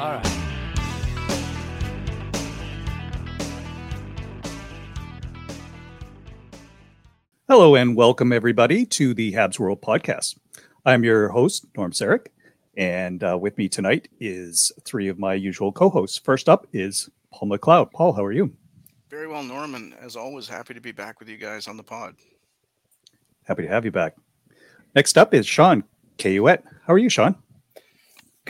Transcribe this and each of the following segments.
All right. Hello and welcome everybody to the Habs World podcast. I'm your host Norm Szcyrek, and uh, with me tonight is three of my usual co-hosts. First up is Paul MacLeod. Paul, how are you? Very well, Norman. As always, happy to be back with you guys on the pod. Happy to have you back. Next up is Sean Cayouette. How are you, Sean?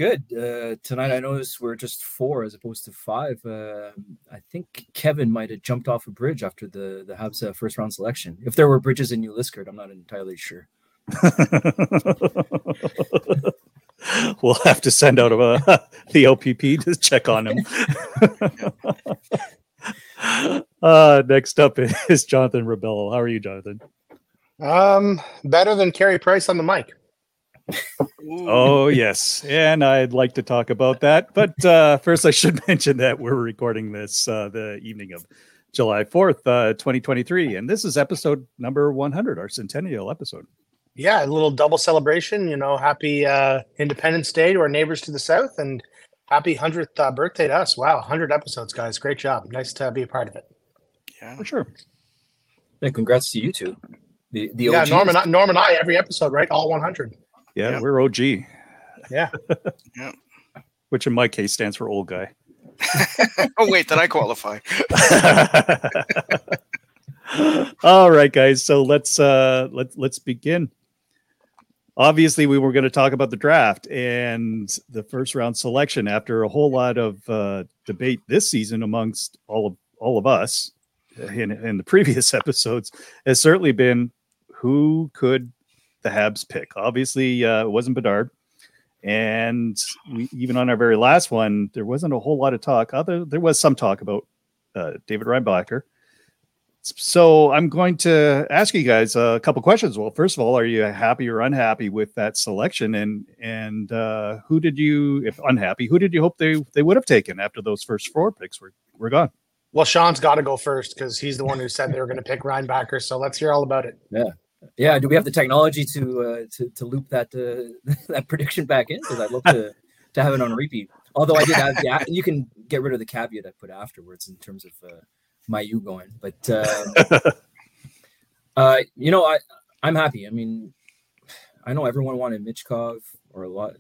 Good. Uh, tonight, I noticed we're just four as opposed to five. Uh, I think Kevin might have jumped off a bridge after the the Habs uh, first round selection. If there were bridges in New Liskeard, I'm not entirely sure. we'll have to send out a the OPP to check on him. uh, next up is Jonathan Rebelo. How are you, Jonathan? Um, better than Carey Price on the mic. Oh yes, and I'd like to talk about that. But uh, first, I should mention that we're recording this uh, the evening of July fourth, uh, twenty twenty three, and this is episode number one hundred, our centennial episode. Yeah, a little double celebration. You know, happy uh, Independence Day to our neighbors to the south, and happy hundredth uh, birthday to us. Wow, hundred episodes, guys! Great job. Nice to be a part of it. Yeah, for sure. And congrats to you two. The the yeah, Norman, Norman, I every episode, right? All one hundred. Yeah, yep. we're OG. Yeah. yeah. Which in my case stands for old guy. oh wait, did I qualify? All right, guys. So let's uh let's let's begin. Obviously, we were going to talk about the draft and the first round selection after a whole lot of uh, debate this season amongst all of all of us in, in the previous episodes has certainly been who could the Habs pick. Obviously, uh, it wasn't Bedard, and we, even on our very last one, there wasn't a whole lot of talk. Other there was some talk about uh, David Reinbacher. So I'm going to ask you guys a couple questions. Well, first of all, are you happy or unhappy with that selection? And and uh, who did you, if unhappy, who did you hope they they would have taken after those first four picks were were gone? Well, Sean's got to go first because he's the one who said they were going to pick Reinbacher. So let's hear all about it. Yeah. Yeah, do we have the technology to uh, to to loop that uh, that prediction back in? Because I'd love to to have it on repeat. Although I did have the you can get rid of the caveat I put afterwards in terms of uh, my you going, but uh, uh, you know I I'm happy. I mean, I know everyone wanted Michkov or a lot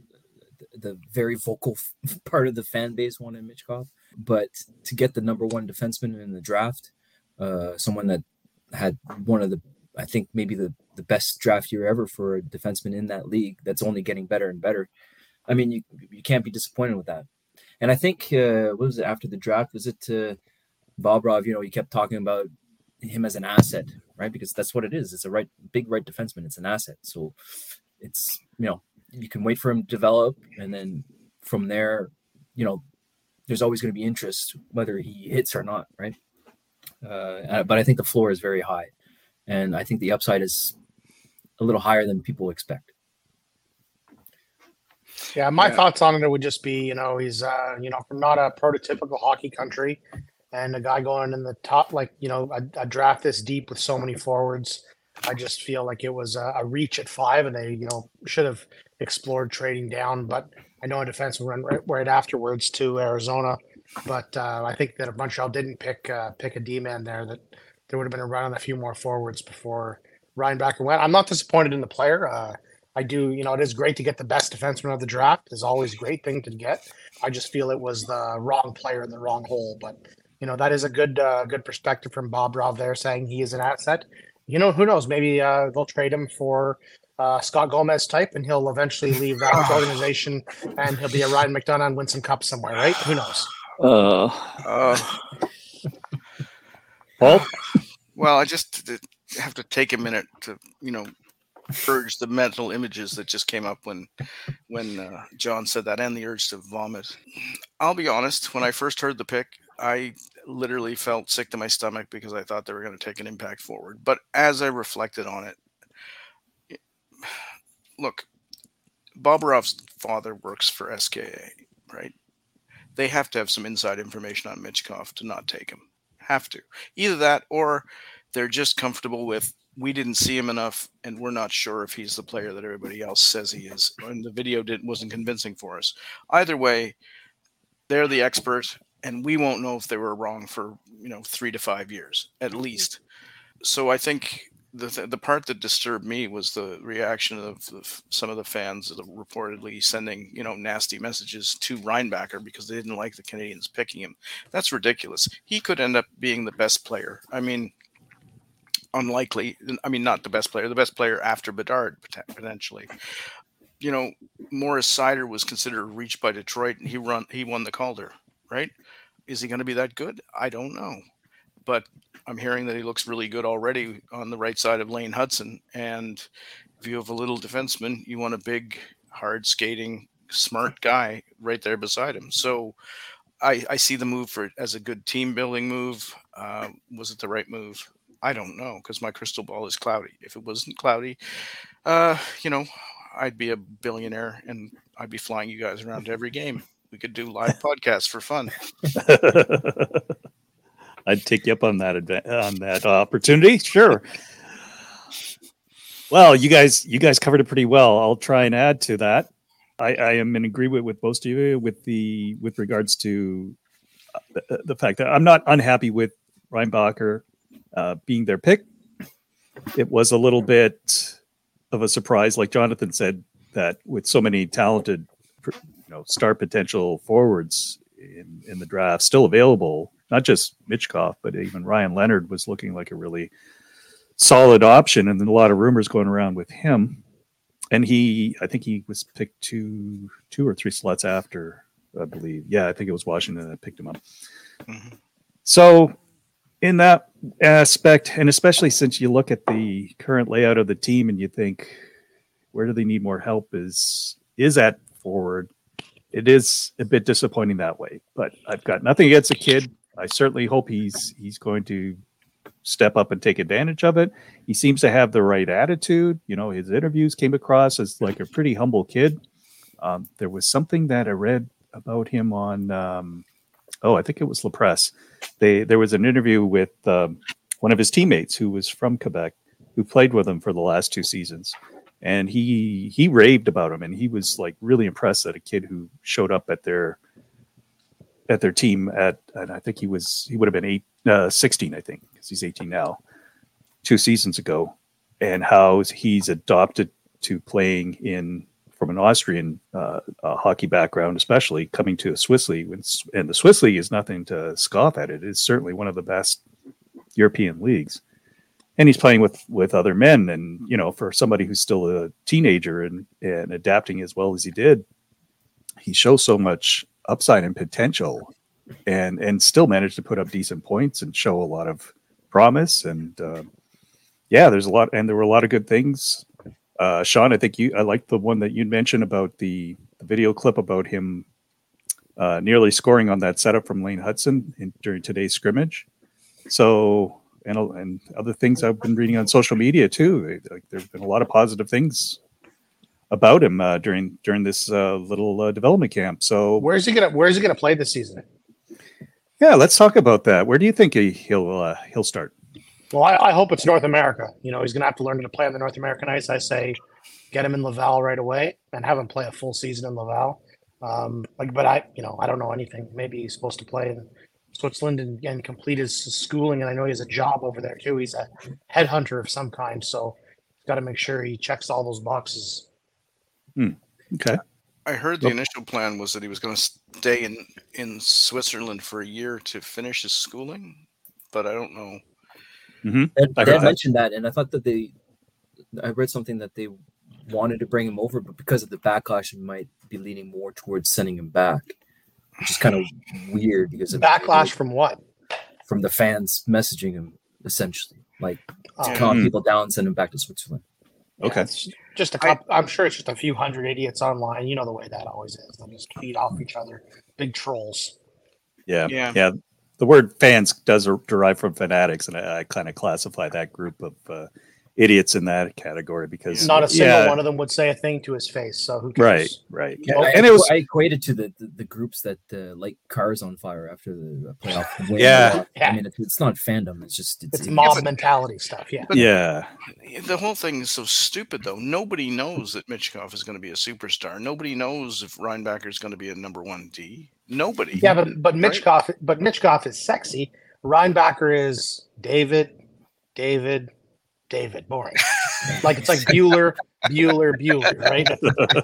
the very vocal part of the fan base wanted Michkov, but to get the number one defenseman in the draft, uh, someone that had one of the I think maybe the the best draft year ever for a defenseman in that league. That's only getting better and better. I mean, you you can't be disappointed with that. And I think uh, what was it after the draft? Was it uh, Bobrov? You know, he kept talking about him as an asset, right? Because that's what it is. It's a right big right defenseman. It's an asset. So it's you know you can wait for him to develop, and then from there, you know, there's always going to be interest whether he hits or not, right? Uh, but I think the floor is very high and I think the upside is a little higher than people expect. Yeah, my yeah. thoughts on it would just be, you know, he's, uh, you know, from not a prototypical hockey country, and a guy going in the top, like, you know, a, a draft this deep with so many forwards. I just feel like it was a, a, reach at five, and they, you know, should have explored trading down. But I know a defenseman went right, right afterwards to Arizona. But uh, I think that if Montreal didn't pick uh, pick a D man there, that there would have been a run on a few more forwards before Reinbacher went. I'm not disappointed in the player. Uh, I do, you know, it is great to get the best defenseman of the draft. It's always a great thing to get. I just feel it was the wrong player in the wrong hole. But you know, that is a good uh, good perspective from Bobrov there, saying he is an asset. You know, who knows? Maybe uh, they'll trade him for uh, Scott Gomez type, and he'll eventually leave that organization, and he'll be a Ryan McDonagh and win some cups somewhere, right? Who knows? Uh, uh Paul? Well, I just have to take a minute to, you know, purge the mental images that just came up when when uh, John said that and the urge to vomit. I'll be honest, when I first heard the pick, I literally felt sick to my stomach because I thought they were going to take an impact forward. But as I reflected on it, look, Bobrov's father works for SKA, right? They have to have some inside information on Michkov to not take him have to. Either that or they're just comfortable with we didn't see him enough and we're not sure if he's the player that everybody else says he is and the video didn't wasn't convincing for us either way they're the expert, and we won't know if they were wrong for you know three to five years at mm-hmm. least. So I think the th- the part that disturbed me was the reaction of the, some of the fans that reportedly sending you know nasty messages to Reinbacher because they didn't like the Canadiens picking him. That's ridiculous. He could end up being the best player. I mean, unlikely. I mean, not the best player. The best player after Bedard potentially. You know, Moritz Seider was considered a reach by Detroit, and he run he won the Calder. Right? Is he going to be that good? I don't know, but I'm hearing that he looks really good already on the right side of Lane Hutson. And if you have a little defenseman, you want a big, hard skating, smart guy right there beside him. So I, I see the move for as a good team building move. Uh, was it the right move? I don't know because my crystal ball is cloudy. If it wasn't cloudy, uh, you know, I'd be a billionaire and I'd be flying you guys around to every game. We could do live podcasts for fun. I'd take you up on that on that opportunity. Sure. Well, you guys, you guys covered it pretty well. I'll try and add to that. I, I am in agreement with most of you with the with regards to uh, the, the fact that I'm not unhappy with Reinbacher uh, being their pick. It was a little bit of a surprise, like Jonathan said, that with so many talented, you know, star potential forwards in, in the draft still available, not just Michkov, but even Ryan Leonard was looking like a really solid option, and then a lot of rumors going around with him. And he, I think he was picked two, two or three slots after, I believe. Yeah, I think it was Washington that picked him up. Mhm. So, in that aspect, and especially since you look at the current layout of the team and you think, where do they need more help? Is is at forward? It is a bit disappointing that way. But I've got nothing against the kid. I certainly hope he's he's going to step up and take advantage of it. He seems to have the right attitude. You know, his interviews came across as like a pretty humble kid. Um, there was something that I read about him on, um, oh, I think it was La Presse. They there was an interview with um, one of his teammates who was from Quebec, who played with him for the last two seasons, and he he raved about him, and he was like really impressed that a kid who showed up at their at their team at, and I think he was he would have been eight, uh, 16, I think, because he's 18 now, two seasons ago, and how he's adopted to playing in from an Austrian uh, uh, hockey background, especially coming to a Swiss league. And the Swiss league is nothing to scoff at. It is certainly one of the best European leagues. And he's playing with with other men, and you know, for somebody who's still a teenager and and adapting as well as he did, he shows so much upside and potential, and and still managed to put up decent points and show a lot of promise. And uh, yeah, there's a lot, and there were a lot of good things uh, Sean, I think you, I like the one that you mentioned about the, the video clip about him uh, nearly scoring on that setup from Lane Hutson in, during today's scrimmage. So, and, and other things I've been reading on social media too. Like there's been a lot of positive things about him uh, during during this uh, little uh, development camp. So, Where's he gonna Where's he gonna play this season? yeah, let's talk about that. Where do you think he, he'll uh, he'll start? Well, I, I hope it's North America. You know, he's gonna have to learn to play on the North American ice. I say, get him in Laval right away and have him play a full season in Laval. Um, like, but I, you know, I don't know anything. Maybe he's supposed to play in Switzerland and, and complete his schooling. And I know he has a job over there too. He's a headhunter of some kind. So, he's got to make sure he checks all those boxes. Okay. I heard the initial plan was that he was going to stay in in Switzerland for a year to finish his schooling, but I don't know. Ed, I Ed heard that. mentioned that, and I thought that they, I read something that they wanted to bring him over, but because of the backlash, it might be leaning more towards sending him back, which is kind of weird because of Backlash from what? from the fans messaging him essentially, like Um, calm Hmm. people down, send him back to Switzerland. Yeah, Okay. it's just a I- couple. I'm sure it's just a few hundred idiots online. You know the way that always is. They'll just feed off each other. Big trolls. Yeah. Yeah. Yeah. The word fans does derive from fanatics, and I, I kind of classify that group of uh, idiots in that category because Not a single yeah, one of them would say a thing to his face. So who Right, cares? right. Yeah, Oh, I, and it was I equated to the, the, the groups that uh, light cars on fire after the playoff win. Yeah. I mean, it's, it's not fandom. It's just it's, It's idiots. mob but- mentality stuff. Yeah. But- yeah, The whole thing is so stupid, though. Nobody knows that Michkov is going to be a superstar. Nobody knows if Reinbacher is going to be a number one D. Nobody. Yeah, but but Right. Michkov but Michkov is sexy. Reinbacher is David, David, David. Boring. like it's like Bueller, Bueller, Bueller, right?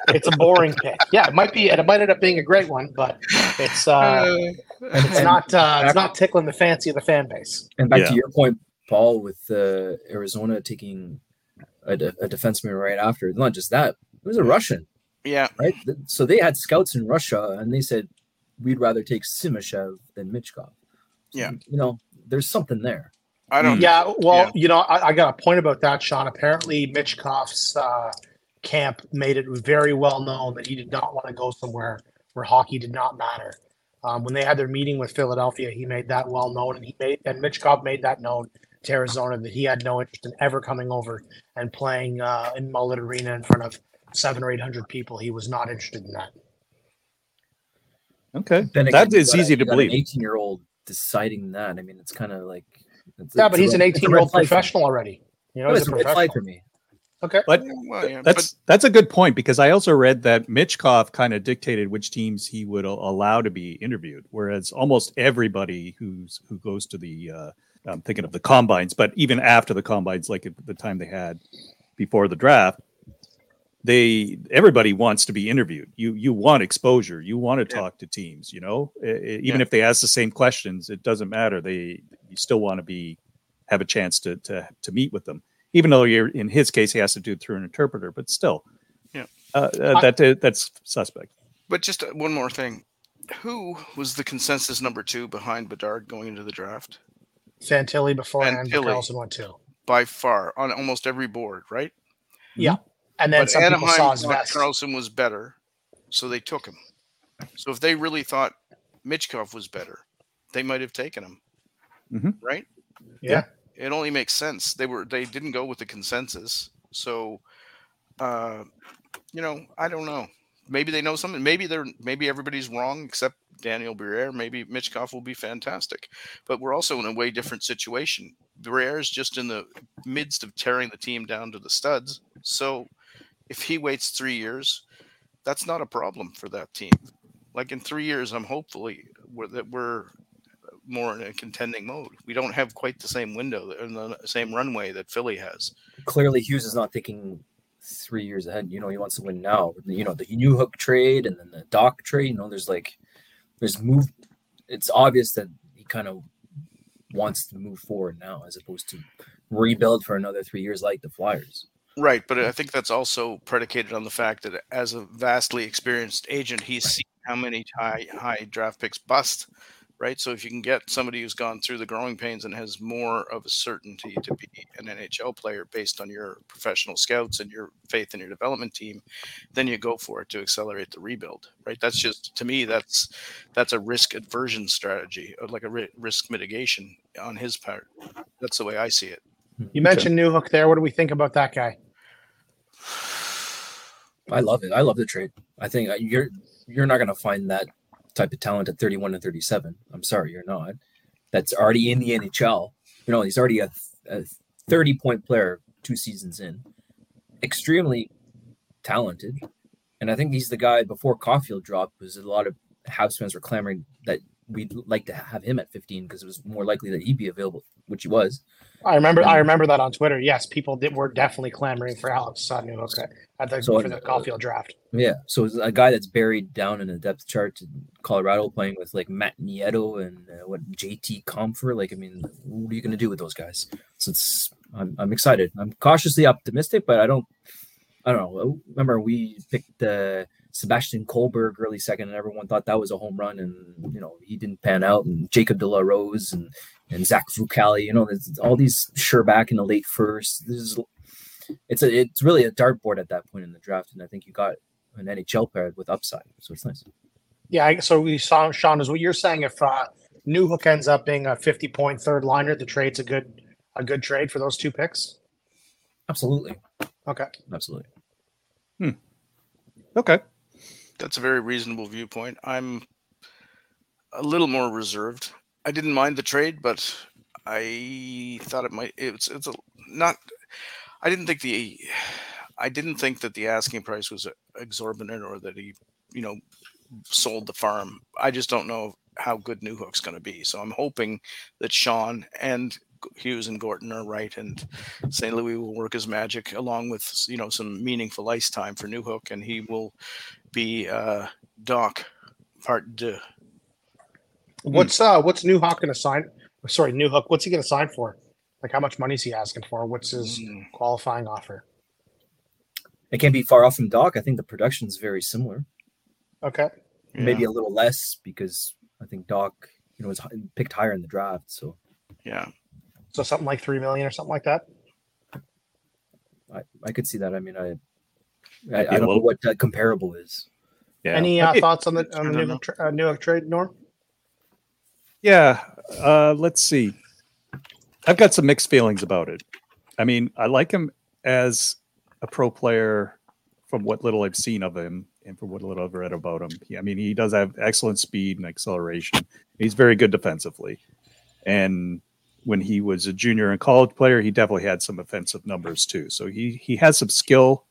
It's a boring pick. Yeah, it might be, and it might end up being a great one, but it's uh, it's not uh, it's not tickling the fancy of the fan base. And back Yeah. to your point, Paul, with uh, Arizona taking a, de- a defenseman right after. Not just that, it was a Russian, yeah, right? So they had scouts in Russia, and they said we'd rather take Simashev than Michkov. So, Yeah. you know, there's something there. I don't. Yeah, well, Yeah. you know, I, I got a point about that, Sean. Apparently, Michkov's uh, camp made it very well known that he did not want to go somewhere where hockey did not matter. Um, when they had their meeting with Philadelphia, he made that well known, and he made and Michkov made that known to Arizona that he had no interest in ever coming over and playing uh, in Mullet Arena in front of seven or eight hundred people. He was not interested in that. okay. Then that again, is you got a- easy to believe. 18 year old deciding that. I mean, it's kind of like it's- Yeah, it's but he's an a red eighteen-year-old flag for professional already. You know, No, he's it's a a red flag professional. for me. Okay. But Well, yeah, that's that's a good point because I also read that Michkov kind of dictated which teams he would a- allow to be interviewed, whereas almost everybody who's who goes to the uh, I'm thinking of the combines, but even after the combines, like at the time they had before the draft, they everybody wants to be interviewed. You you want exposure. You want to Yeah. talk to teams. You know, even Yeah. if they ask the same questions, it doesn't matter. They you still want to be have a chance to to to meet with them even though you're in his case he has to do it through an interpreter but still Yeah. uh, uh, that uh, that's suspect But just uh, one more thing. Who was the consensus number two behind Bedard going into the draft? Fantilli beforehand, Fantilli. Carlsson went too. By far, on almost every board, right? And then but some people saw Anaheim his vest. Carlsson was better, so they took him. So if they really thought Michkov was better, they might have taken him. Mhm. Right? Yeah. It only makes sense. They were they didn't go with the consensus. So uh you know, I don't know. Maybe they know something. Maybe they're maybe everybody's wrong except Daniel Briere. Maybe Michkov will be fantastic. But we're also in a way different situation. Briere is just in the midst of tearing the team down to the studs. So if he waits three years, that's not a problem for that team. Like in three years, I'm hopefully we're, that we're more in a contending mode. We don't have quite the same window and the same runway that Philly has. Clearly, Hughes is not thinking three years ahead. You know, he wants to win now. You know, the Newhook trade and then the Dach trade. You know, there's like, there's move. It's obvious that he kind of wants to move forward now, as opposed to rebuild for another three years like the Flyers. Right, but I think that's also predicated on the fact that as a vastly experienced agent, he's seen how many high high draft picks bust. Right, so if you can get somebody who's gone through the growing pains and has more of a certainty to be an NHL player based on your professional scouts and your faith in your development team, then you go for it to accelerate the rebuild. Right, that's just to me that's that's a risk aversion strategy, or like a risk mitigation on his part. That's the way I see it. You mentioned Newhook there. What do we think about that guy? I love it. I love the trade. I think uh, you're you're not going to find that type of talent at 31 and 37. I'm sorry, you're not. That's already in the NHL. You know, he's already a, a 30 point player two seasons in. Extremely talented. And I think he's the guy before Caulfield dropped was a lot of Habs fans were clamoring that we'd like to have him at 15 because it was more likely that he'd be available, which he was. I remember. Um, I remember that on Twitter. Yes, people did, were definitely clamoring for Alex uh, Newhook at- the So, for the Caulfield draft. Yeah, so it's a guy that's buried down in the depth chart in Colorado, playing with like Matt Nieto and uh, what JT Compher. Like, I mean, what are you going to do with those guys? So it's I'm, I'm excited. I'm cautiously optimistic, but I don't I don't know. Remember we picked uh, Sebastian Collberg early second, and everyone thought that was a home run, and you know he didn't pan out. And Jacob De La Rose and and Zach Fucale, you know, there's all these sure back in the late first. This is it's a it's really a dartboard at that point in the draft, and I think you got an NHL player with upside, so it's nice. Yeah. So we saw Sean is what you're saying. If uh, Newhook ends up being a 50 point third liner, the trade's a good a good trade for those two picks. Absolutely, Okay. absolutely. Hmm. Okay. That's a very reasonable viewpoint. I'm a little more reserved. I didn't mind the trade, but I thought it might. It's it's a, not. I didn't think the. I didn't think that the asking price was exorbitant or that he, you know, sold the farm. I just don't know how good Newhook's going to be. So I'm hoping that Sean and Hughes and Gorton are right, and St. Louis will work his magic along with you know some meaningful ice time for Newhook, and he will be uh, Dach part deux. What's uh what's Newhook gonna sign? Sorry, Newhook. What's he gonna sign for? Like how much money is he asking for? What's his Mm, qualifying offer? It can't be far off from Dach. I think the production's very similar. Okay. Maybe yeah, a little less because I think Dach, you know, was picked higher in the draft. So yeah. So something like three million or something like that. I, I could see that. I mean, I I, I don't know what uh, comparable is. Yeah. Any uh, thoughts on the on the don't New know. Hook, tra- uh, New trade, Norm? Yeah. Uh, let's see. I've got some mixed feelings about it. I mean, I like him as a pro player from what little I've seen of him and from what little I've read about him. He, I mean, he does have excellent speed and acceleration. He's very good defensively. And when he was a junior and college player, he definitely had some offensive numbers too. So he he has some skill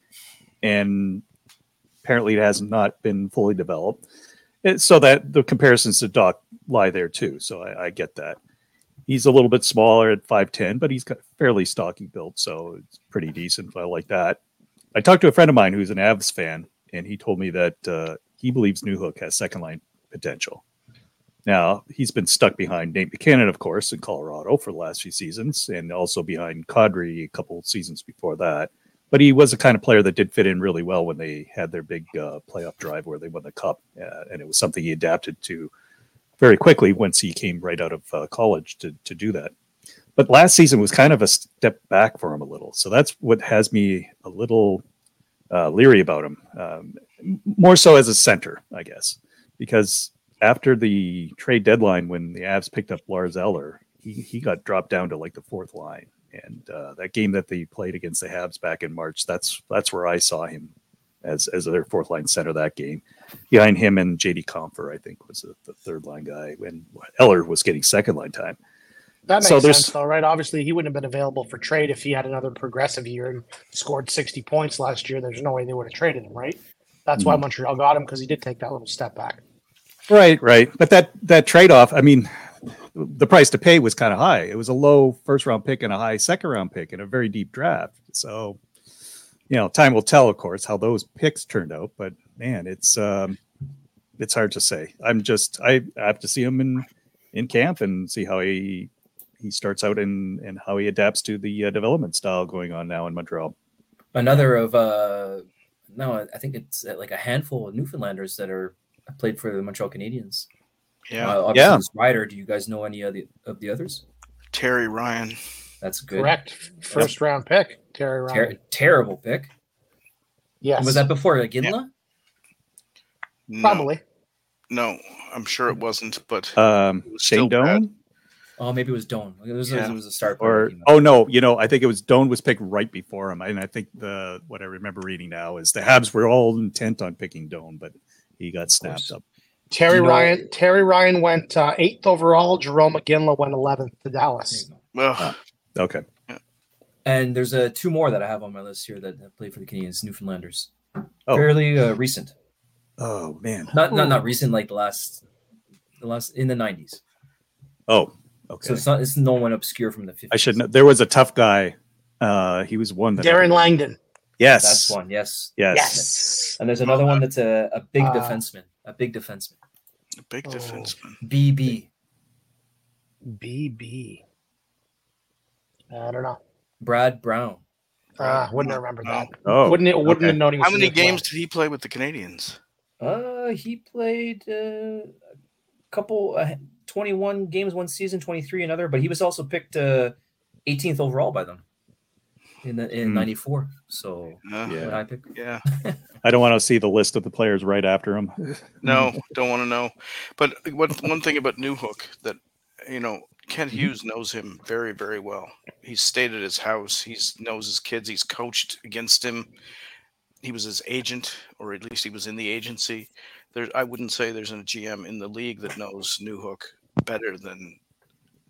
and apparently it has not been fully developed. And so that the comparisons to Dach lie there too. So I, I get that. He's a little bit smaller at 5'10, but he's got fairly stocky built. So it's pretty decent. I like that. I talked to a friend of mine who's an Avs fan, and he told me that uh, he believes Newhook has second line potential. Now, he's been stuck behind Nate MacKinnon, of course, in Colorado for the last few seasons, and also behind Kadri a couple seasons before that. But he was a kind of player that did fit in really well when they had their big uh, playoff drive where they won the cup, uh, and it was something he adapted to very quickly once he came right out of uh, college to to do that. But last season was kind of a step back for him a little, so that's what has me a little uh, leery about him. Um, more so as a center, I guess, because after the trade deadline, when the Avs picked up Lars Eller, he he got dropped down to like the fourth line, and uh, that game that they played against the Habs back in March, that's that's where I saw him as as their fourth line center that game. Behind him and JD Compher, I think was the, the third line guy when Eller was getting second line time. That makes So sense, though, right? Obviously, he wouldn't have been available for trade if he had another progressive year and scored 60 points last year. There's no way they would have traded him, right? That's Mm-hmm. why Montreal got him because he did take that little step back. Right, right. But that that trade off, I mean, the price to pay was kind of high. It was a low first round pick and a high second round pick in a very deep draft. So, you know, time will tell, of course, how those picks turned out. But man, it's um, it's hard to say. I'm just I, I have to see him in in camp and see how he he starts out and and how he adapts to the uh, development style going on now in Montreal. Another of uh, no, I think it's uh, like a handful of Newfoundlanders that are played for the Montreal Canadiens. Yeah. Uh, obviously, Yeah. Ryder. Do you guys know any of the of the others? Terry Ryan. That's good. Correct. First round pick, Terry Ryan. Ter- terrible pick. yes. Was that before Ginla? No, Probably. No, I'm sure it wasn't, but Um, It was Shane. Doan. Oh, maybe it was Doan. It was, Yeah. it was a start. or oh no, you know, I think it was Doan was picked right before him, and I think the what I remember reading now is the Habs were all intent on picking Doan, but he got snapped up. Terry you know- Ryan. Terry Ryan went uh, eighth overall. Jarome Iginla went 11th to Dallas. well, Okay, And there's uh, two more that I have on my list here that have played for the Canadiens, Newfoundlanders. Oh. Fairly uh, recent. oh man, Not not not recent, like the last the last in the 90s. oh okay. So it's not it's no one obscure from the 50s. I should know. There was a tough guy. Uh, he was one that Darren Langdon. Yes, That's one. Yes. Yes. Yes. And there's another one that's a, a big Uh, defenseman. A big defenseman. a big Oh. defenseman. BB. BB. I don't know. Brad Brown. Uh, wouldn't have remembered that. Oh, wouldn't it? Wouldn't okay. have known he was How many games club. did he play with the Canadiens? Uh, he played uh, a couple, uh, 21 games one season, 23 another, but he was also picked uh, 18th overall by them in the in Hmm. 94. So Uh, Yeah. what I pick. yeah. I don't want to see the list of the players right after him. No, don't want to know. But what one thing about Newhook that you know, Kent Mhm. Hughes knows him very, very well. He's stayed at his house. He's knows his kids. He's coached against him. He was his agent, or at least he was in the agency. There, I wouldn't say there's a GM in the league that knows Newhook better than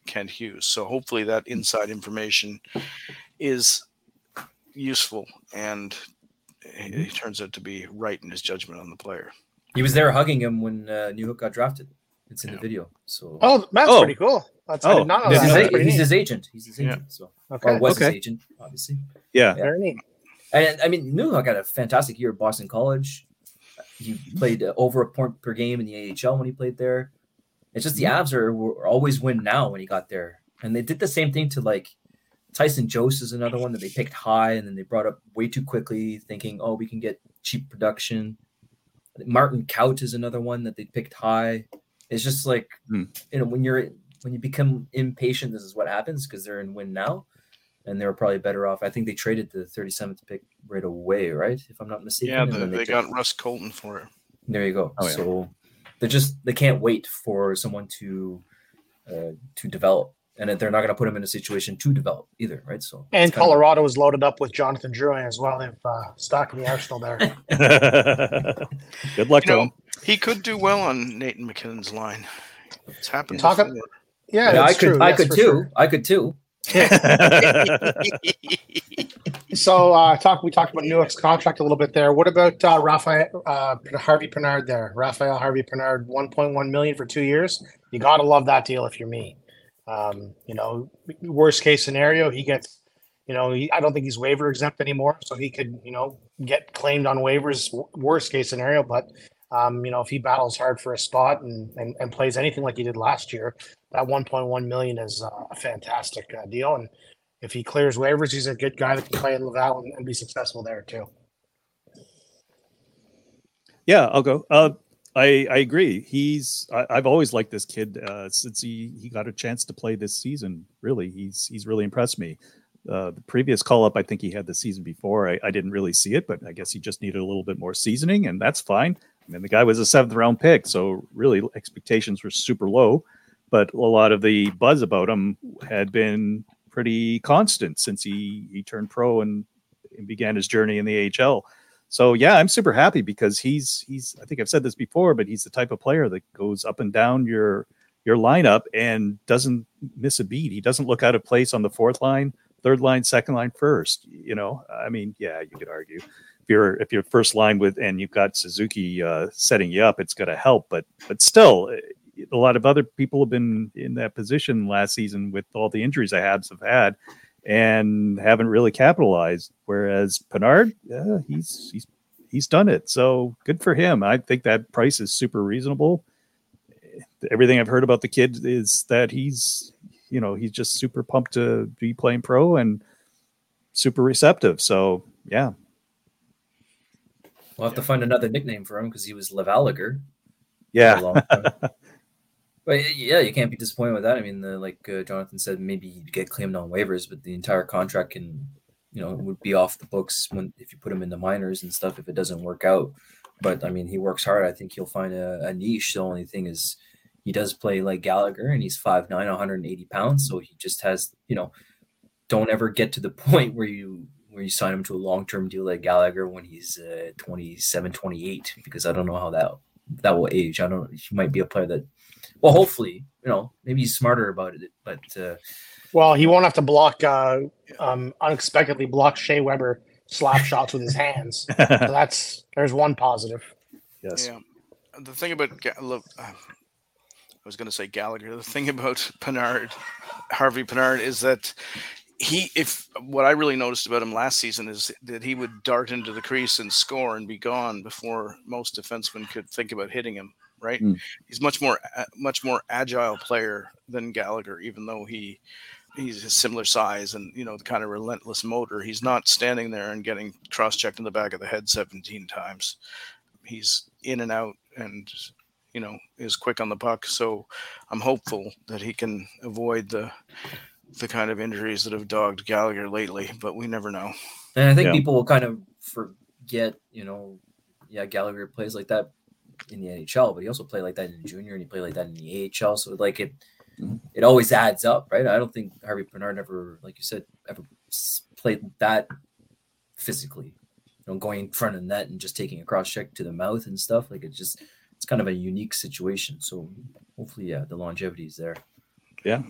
Kent Hughes. So hopefully that inside information is useful and he he turns out to be right in his judgment on the player. He was there hugging him when uh, Newhook got drafted. It's in Yeah. the video. So Oh, that's Oh. pretty cool. That's, I Oh, not he's, that. his, pretty he's his agent. He's his Yeah. agent. So Okay. or was Okay. his agent, obviously. Yeah. Very neat. And I mean, Newhook had a fantastic year at Boston College. He played uh, over a point per game in the AHL when he played there. It's just the Avs are were always win now when he got there, and they did the same thing to like Tyson Jost is another one that they picked high and then they brought up way too quickly, thinking, oh, we can get cheap production. Martin Kaut is another one that they picked high. It's just like Hmm. you know when you're when you become impatient, this is what happens because they're in win now and they were probably better off. I think they traded the 37th pick right away, right? If I'm not mistaken. Yeah, the, then they got Ross Colton for it. there you go. Oh, yeah. So they're just they can't wait for someone to uh, to develop, and that they're not going to put him in a situation to develop either, right? So And it's kinda- Colorado is loaded up with Jonathan Drouin as well. They've uh, stocked the arsenal there. Good luck You to know, him. he could do well on Nathan MacKinnon's line. It's happened. Talk up- Yeah, Yeah, I could, true. I Yes, could too. sure. I could too. So uh, talk. We talked about Newhook's contract a little bit there. What about uh, Raphael uh, Harvey-Pinard there? Raphael Harvey-Pinard, one point one million for two years. You gotta love that deal if you're me. Um, you know, worst case scenario, he gets. You know, he, I don't think he's waiver exempt anymore, so he could, you know, get claimed on waivers. Worst case scenario, but um, you know, if he battles hard for a spot and, and, and plays anything like he did last year, that 1.1 million is uh, a fantastic uh, deal. And if he clears waivers, he's a good guy that can play in Laval and, and be successful there too. Yeah, I'll go. Uh, I I agree. He's I, I've always liked this kid uh, since he he got a chance to play this season. Really, he's he's really impressed me. Uh, the previous call up, I think he had the season before. I, I didn't really see it, but I guess he just needed a little bit more seasoning, and that's fine. I mean, the guy was a seventh round pick, so really expectations were super low. But a lot of the buzz about him had been pretty constant since he he turned pro and, and began his journey in the AHL. So yeah, I'm super happy because he's he's I think I've said this before, but he's the type of player that goes up and down your your lineup and doesn't miss a beat. He doesn't look out of place on the fourth line, third line, second line, first. You know, I mean, yeah, you could argue if you're if you're first line with and you've got Suzuki uh, setting you up, it's going to help. But but still, eh, a lot of other people have been in that position last season with all the injuries the Habs have had and haven't really capitalized. Whereas Pinard, yeah, he's he's he's done it. So good for him. I think that price is super reasonable. Everything I've heard about the kid is that he's you know he's just super pumped to be playing pro and super receptive. So yeah, We'll have to find another nickname for him because he was a yeah. But yeah, you can't be disappointed with that. I mean, the, like uh, Jonathan said, maybe you get claimed on waivers, but the entire contract can, you know, would be off the books when if you put him in the minors and stuff if it doesn't work out. But I mean, he works hard. I think he'll find a, a niche. The only thing is, he does play like Gallagher, and he's 5'9", 180 pounds. So he just has, you know, don't ever get to the point where you where you sign him to a long term deal like Gallagher when he's uh, 27, 28, because I don't know how that that will age. I don't. He might be a player that well, hopefully, you know, maybe he's smarter about it. But uh, Well, he won't have to block uh, um, unexpectedly block Shea Weber slap shots with his hands. So that's there's one positive. yes, Yeah. The thing about Ga- look, uh, I was going to say Gallagher. The thing about Pinard, Harvey Pinard, is that he, if what I really noticed about him last season is that he would dart into the crease and score and be gone before most defensemen could think about hitting him. Right? Hmm. He's much more, much more agile player than Gallagher, even though he. He's a similar size and you know the kind of relentless motor. He's not standing there and getting cross-checked in the back of the head 17 times. He's in and out and you know is quick on the puck. So I'm hopeful that he can avoid the the kind of injuries that have dogged Gallagher lately, but we never know. and I think Yeah. people will kind of forget, you know, yeah, Gallagher plays like that in the NHL, but he also played like that in junior and he played like that in the AHL. So like it, mm-hmm. it always adds up, right? I don't think Harvey-Pinard ever, like you said, ever played that physically. You know, going in front of the net and just taking a cross check to the mouth and stuff. Like it's just it's kind of a unique situation. So hopefully, yeah, the longevity is there. Yeah,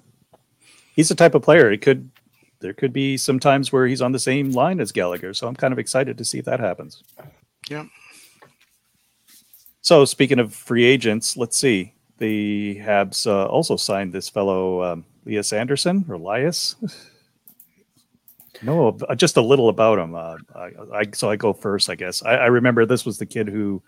he's the type of player. It could there could be some times where he's on the same line as Gallagher. So I'm kind of excited to see if that happens. Yeah. So speaking of free agents, let's see. The Habs uh, also signed this fellow um, Lias Andersson or Lias. no, uh, just a little about him. Uh, I, I, so I go first, I guess. I, I remember this was the kid who,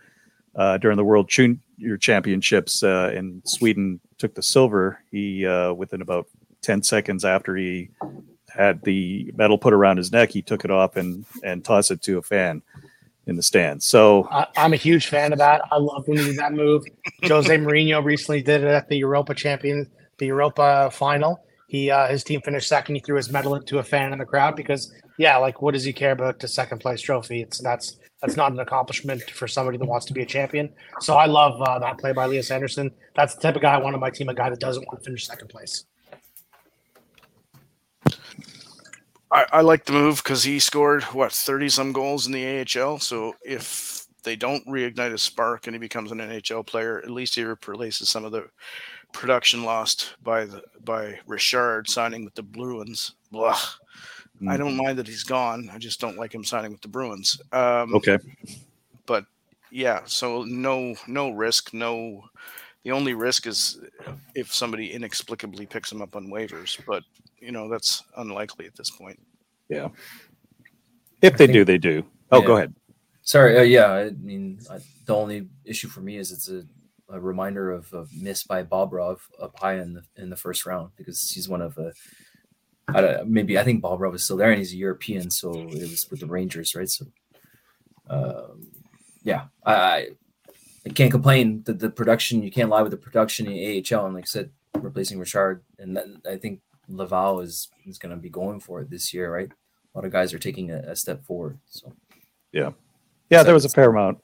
uh, during the World Junior Championships uh, in Sweden, took the silver. He uh, within about ten seconds after he had the medal put around his neck, he took it off and and tossed it to a fan in the stands. So I, am a huge fan of that. I love when he did that move. Jose Mourinho recently did it at the Europa Champion, the Europa final. He uh, his team finished second. He threw his medal into a fan in the crowd because yeah, like what does he care about the second place trophy? It's that's that's not an accomplishment for somebody that wants to be a champion. So I love uh, that play by Lias Andersson. That's the type of guy I want on my team, a guy that doesn't want to finish second place. I, I like the move because he scored what thirty some goals in the AHL. So if they don't reignite his spark and he becomes an NHL player, at least he replaces some of the production lost by the by Richard signing with the Bruins. Blah. Mm. I don't mm-hmm. mind that he's gone. I just don't like him signing with the Bruins. Um, okay. But yeah, so no no risk, no. The only risk is if somebody inexplicably picks him up on waivers, but you know that's unlikely at this point. Yeah. If I they think, do, they do. Oh, yeah. go ahead. Sorry. Uh, yeah. I mean, I, the only issue for me is it's a, a reminder of a miss by Bobrov up high in the in the first round because he's one of a. I don't, maybe I think Bobrov is still there and he's a European, so it was with the Rangers, right? So, um, yeah, I, I can't complain that the production you can't lie with the production in AHL and like I said, replacing Richard, and that, I think Laval is is going to be going for it this year, right? A lot of guys are taking a, a step forward. So, yeah, yeah, there was a fair amount.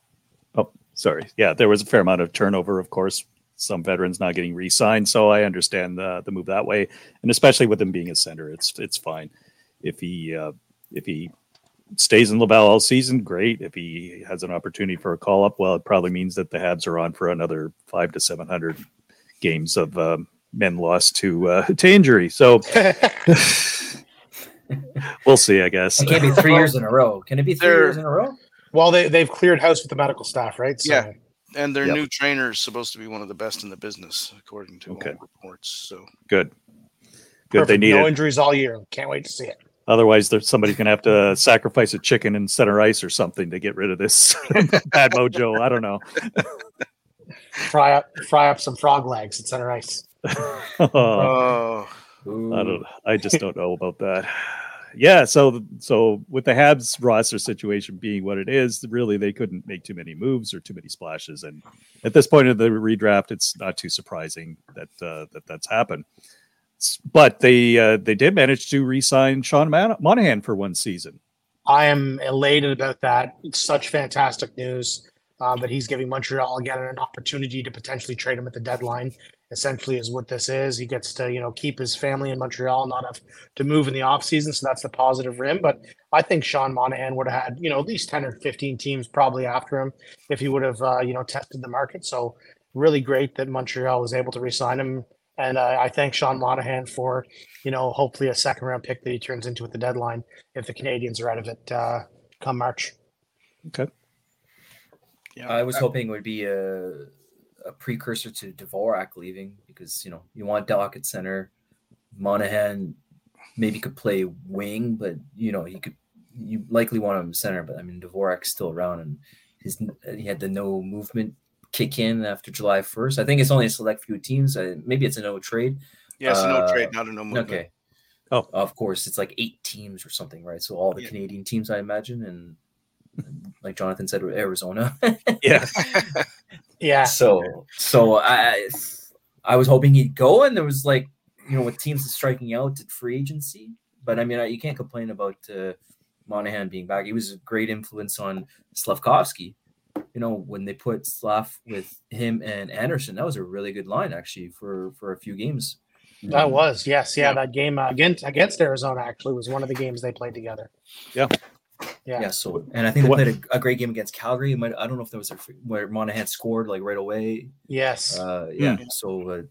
Oh, sorry. Yeah, there was a fair amount of turnover, of course. Some veterans not getting re-signed, so I understand the the move that way, and especially with him being a center, it's it's fine. If he uh, if he stays in Laval all season, great. If he has an opportunity for a call up, well, it probably means that the Habs are on for another five to seven hundred games of um, men lost to uh, to injury. So we'll see. I guess it can't be three years in a row. Can it be 3 They're, years in a row? Well, they they've cleared house with the medical staff, right? So. Yeah, and their yep. new trainer is supposed to be one of the best in the business, according to okay. reports. So good, good. Perfect. They need no it. injuries all year. Can't wait to see it. Otherwise, there's somebody's gonna have to sacrifice a chicken in center ice or something to get rid of this bad mojo. I don't know. fry up, fry up some frog legs at center ice. oh, I don't. I just don't know about that. Yeah, so so with the Habs roster situation being what it is, really they couldn't make too many moves or too many splashes, and at this point of the redraft, it's not too surprising that uh, that that's happened. But they uh, they did manage to re-sign Sean Monahan for one season. I am elated about that. It's such fantastic news uh, that he's giving Montreal again an opportunity to potentially trade him at the deadline essentially is what this is. He gets to, you know, keep his family in Montreal, not have to move in the offseason. So that's the positive rim. But I think Sean Monahan would have had, you know, at least 10 or 15 teams probably after him if he would have, uh, you know, tested the market. So really great that Montreal was able to resign him. And uh, I thank Sean Monahan for, you know, hopefully a second round pick that he turns into at the deadline if the Canadiens are out of it uh, come March. Okay. Yeah, I was hoping it would be a a precursor to Dvorak leaving because you know you want Dach at center. Monahan maybe could play wing, but you know he could. You likely want him center, but I mean Dvorak's still around, and his he had the no movement kick in after July first. I think it's only a select few teams. Uh, maybe it's a no trade. Yeah, it's uh, a no trade, not a no movement. Okay. Oh, of course, it's like eight teams or something, right? So all the yeah. Canadian teams, I imagine, and like Jonathan said, Arizona. yeah, yeah. So so I I was hoping he'd go, and there was like you know with teams striking out at free agency, but I mean you can't complain about uh, Monahan being back. He was a great influence on Slavkovsky. You know when they put Slav with him and Anderson, that was a really good line actually for for a few games. That was yes, yeah. Yeah. That game uh, against against Arizona actually was one of the games they played together. Yeah. Yeah. Yeah. So, and I think they What- played a, a great game against Calgary. Might, I don't know if that was their, where Monahan scored like right away. Yes. Uh, yeah. So, uh,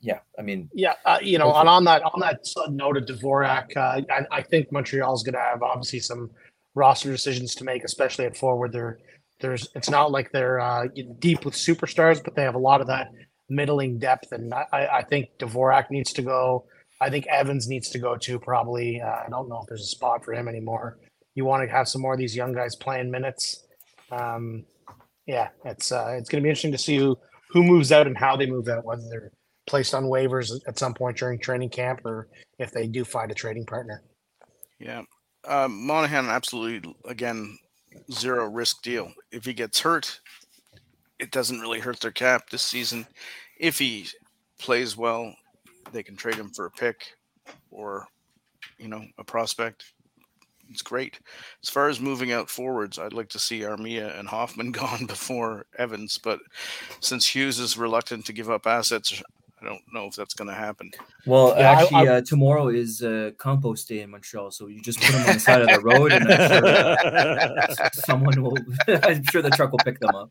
yeah. I mean, Yeah, uh, you know, Hopefully. and on that on that note of Dvorak, uh, I, I think Montreal's going to have obviously some roster decisions to make, especially at forward. They're there's it's not like they're uh, deep with superstars, but they have a lot of that middling depth, and I, I think Dvorak needs to go. I think Evans needs to go too. Probably, uh, I don't know if there's a spot for him anymore. You want to have some more of these young guys playing minutes. Um, yeah, it's uh, it's going to be interesting to see who who moves out and how they move out, whether they're placed on waivers at some point during training camp or if they do find a trading partner. Yeah. Um, Monahan absolutely again zero risk deal. If he gets hurt, it doesn't really hurt their cap this season. If he plays well, they can trade him for a pick or you know a prospect. It's great. As far as moving out forwards, I'd like to see Armia and Hoffman gone before Evans, but since Hughes is reluctant to give up assets, I don't know if that's going to happen. well, Yeah, actually, I- uh, tomorrow is uh, compost day in Montreal. So you just put them on the side of the road and I'm sure someone will, I'm sure the truck will pick them up.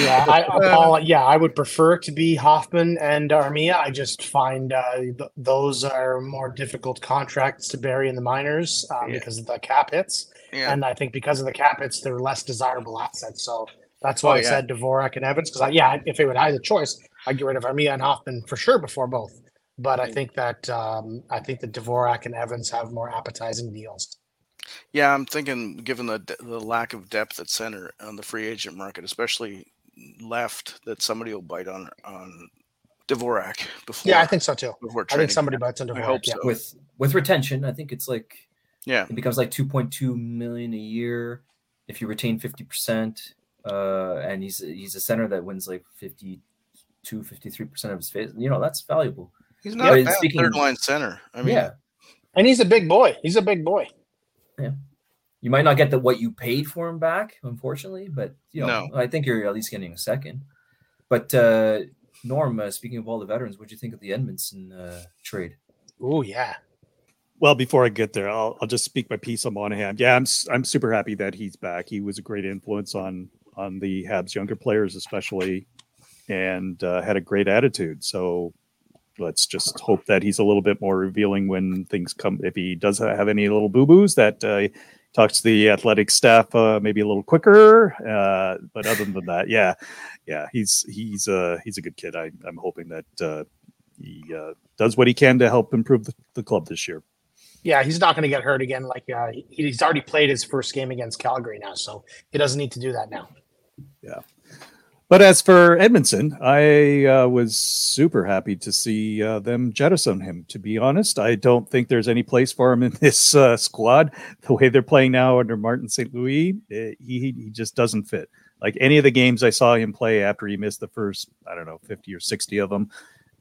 Yeah, I, I Paul, yeah, I would prefer it to be Hoffman and Armia. I just find uh, th- those are more difficult contracts to bury in the minors um, Yeah. because of the cap hits, Yeah. and I think because of the cap hits, they're less desirable assets. So that's why Oh, I yeah. said Dvorak and Evans. Because yeah, if it would have had the choice, I'd get rid of Armia and Hoffman for sure before both. But I think that um, I think that Dvorak and Evans have more appetizing deals. Yeah, I'm thinking, given the the lack of depth at center on the free agent market, especially left, that somebody will bite on on Dvorak before. Yeah, I think so too. before I think somebody camp. bites into I Dvorak. hope yeah. so. With with retention, I think it's like Yeah, it becomes like 2.2 million a year if you retain 50% uh and he's he's a center that wins like 52 53% of his face you know that's valuable he's Yeah, not a bad speaking- third line center. I mean, yeah And he's a big boy. He's a big boy. Yeah. You might not get the what you paid for him back unfortunately but you know No. i think you're at least getting a second but uh norm uh, speaking of all the veterans what do you think of the edmundson uh trade Oh yeah. Well, before I get there, I'll, I'll just speak my piece on Monahan. Yeah, I'm I'm super happy that he's back. He was a great influence on on the Habs younger players, especially, and uh, had a great attitude. So let's just hope that he's a little bit more revealing when things come. If he does have any little boo boos, that uh, he talks to the athletic staff uh, maybe a little quicker. Uh, but other than that, yeah, yeah, he's he's uh, he's a good kid. I, I'm hoping that uh, he uh, does what he can to help improve the, the club this year. Yeah, he's not going to get hurt again. Like uh, he- he's already played his first game against Calgary now, so he doesn't need to do that now. But as for Edmundson, I uh, was super happy to see uh, them jettison him. To be honest, I don't think there's any place for him in this uh, squad. The way they're playing now under Martin St. Louis, eh, he, he just doesn't fit. Like any of the games I saw him play after he missed the first, I don't know, 50 or 60 of them,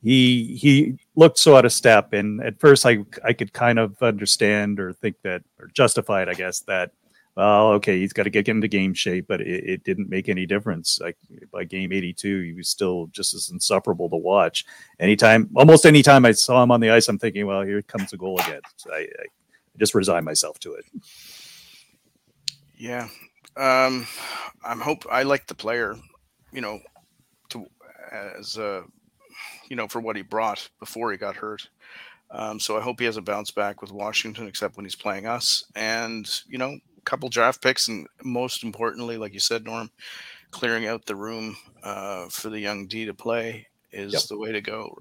he he looked so out of step. And at first, I I could kind of understand or think that or justify it, I guess that well, okay, he's got to get into game shape, but it, it didn't make any difference. Like by game 82, he was still just as insufferable to watch. Anytime, almost any time I saw him on the ice, I'm thinking, well, here comes a goal again. So I, I just resign myself to it. Yeah. Um, I'm hope I like the player, you know, to as you know, for what he brought before he got hurt. Um, so I hope he has a bounce back with Washington, except when he's playing us. And you know, couple draft picks, and most importantly, like you said, Norm, clearing out the room uh, for the young D to play is Yep. the way to go.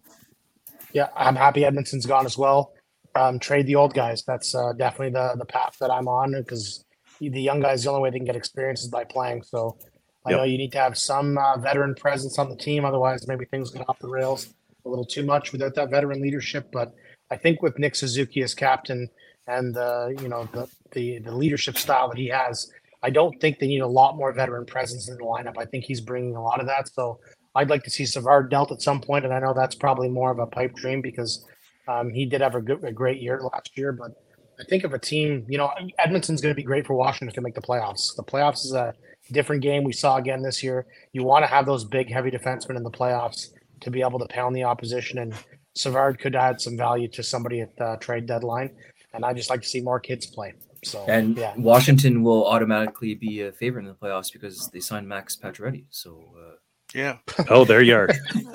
Yeah, I'm happy Edmundson's gone as well. Um, trade the old guys. That's uh, definitely the the path that I'm on because the young guys, the only way they can get experience is by playing. So I Yep. know you need to have some uh, veteran presence on the team. Otherwise, maybe things get off the rails a little too much without that veteran leadership. But I think with Nick Suzuki as captain and the you know the the, the leadership style that he has, I don't think they need a lot more veteran presence in the lineup. I think he's bringing a lot of that. So I'd like to see Savard dealt at some point, and I know that's probably more of a pipe dream because um, he did have a, good, a great year last year. But I think of a team, you know, Edmundson's going to be great for Washington to make the playoffs. The playoffs is a different game we saw again this year. You want to have those big, heavy defensemen in the playoffs to be able to pound the opposition. And Savard could add some value to somebody at the trade deadline, and I just like to see more kids play. So And yeah, Washington will automatically be a favorite in the playoffs because they signed Max Pacioretty. So uh, Yeah. Oh, there you are.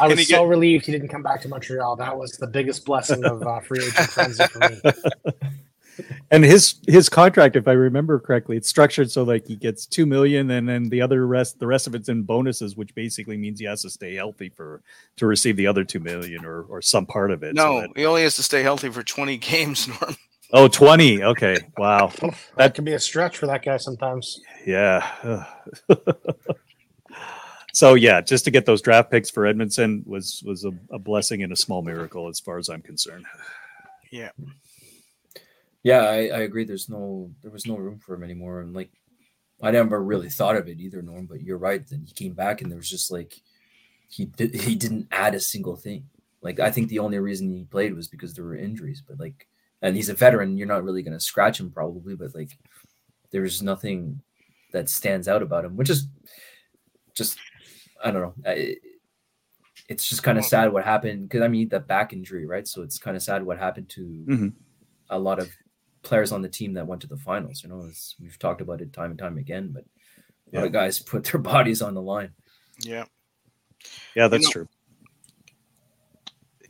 I was he so get- relieved he didn't come back to Montreal. That was the biggest blessing of uh, free agent frenzy for me. and his his contract, if I remember correctly, it's structured so like he gets two million, and then the other rest, the rest of it's in bonuses, which basically means he has to stay healthy for to receive the other two million or or some part of it. so No, that- he only has to stay healthy for 20 games, Norm. oh, 20. Okay. Wow. That can be a stretch for that guy sometimes. Yeah. so yeah, just to get those draft picks for Edmundson was was a, a blessing and a small miracle as far as I'm concerned. Yeah. Yeah, I, I agree. There's no there was no room for him anymore. And like I never really thought of it either, Norm. But you're right. Then he came back and there was just like he did he didn't add a single thing. Like I think the only reason he played was because there were injuries. But like, and he's a veteran. You're not really gonna scratch him probably. But like, there's nothing that stands out about him, which is just I don't know. I, it's just kind of sad what happened because I mean the back injury, right? So it's kind of sad what happened to Mhm. a lot of players on the team that went to the finals. You know, it's, we've talked about it time and time again, but a lot of guys put their bodies on the line. Yeah. Yeah, that's know- true.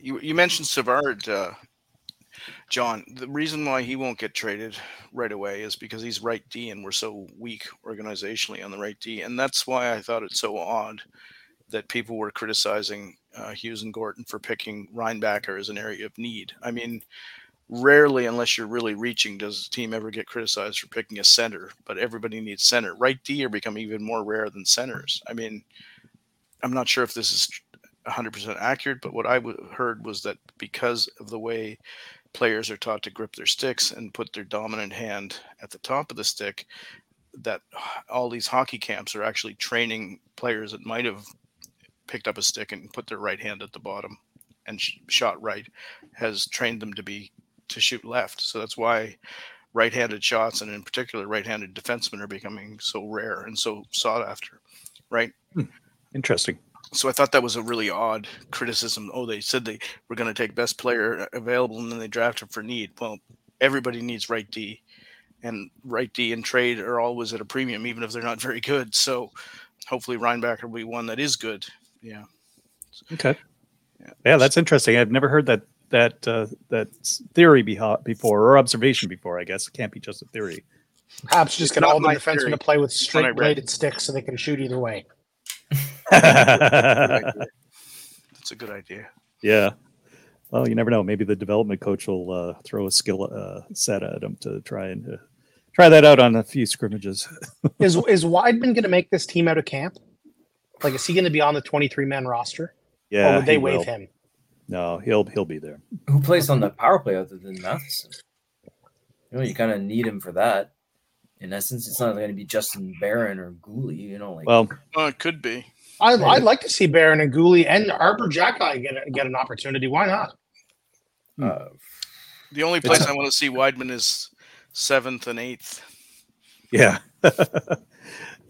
You, you mentioned Savard, uh, John. The reason why he won't get traded right away is because he's right D and we're so weak organizationally on the right D. And that's why I thought it's so odd that people were criticizing uh, Hughes and Gorton for picking Reinbacher as an area of need. I mean, rarely, unless you're really reaching, does a team ever get criticized for picking a center, but everybody needs center. Right D are becoming even more rare than centers. I mean, I'm not sure if this is 100% accurate, but what I w- heard was that because of the way players are taught to grip their sticks and put their dominant hand at the top of the stick, that all these hockey camps are actually training players that might have picked up a stick and put their right hand at the bottom and sh- shot right has trained them to be to shoot left. So that's why right-handed shots and in particular right-handed defensemen are becoming so rare and so sought after. Right? Hmm. Interesting. so I thought that was a really odd criticism. Oh, they said they were going to take best player available and then they drafted for need. Well, everybody needs right D, and right D and trade are always at a premium, even if they're not very good. So hopefully Reinbacher will be one that is good. Yeah. Okay. Yeah. Yeah, that's interesting. I've never heard that that uh, that theory beho- before or observation before. I guess it can't be just a theory. Perhaps just It's get not all the my defensemen to play with straight read. bladed sticks so they can shoot either way. That's a good idea. yeah. Well, you never know. Maybe the development coach will uh, throw a skill uh, set at him to try and uh, try that out on a few scrimmages. Is is Wideman going to make this team out of camp? Like, is he going to be on the twenty three man roster, Yeah, or would they he waive will. him? No, he'll he'll be there. Who plays on the power play other than Matheson? You know, you kind of need him for that. In essence, it's not going to be Justin Barron or Guhle. You know, like Well, it could be. I'd, I'd like to see Barron and Guhle and Arber Xhekaj get a, get an opportunity. Why not? uh, The only place I want to see Wideman is seventh and eighth. yeah,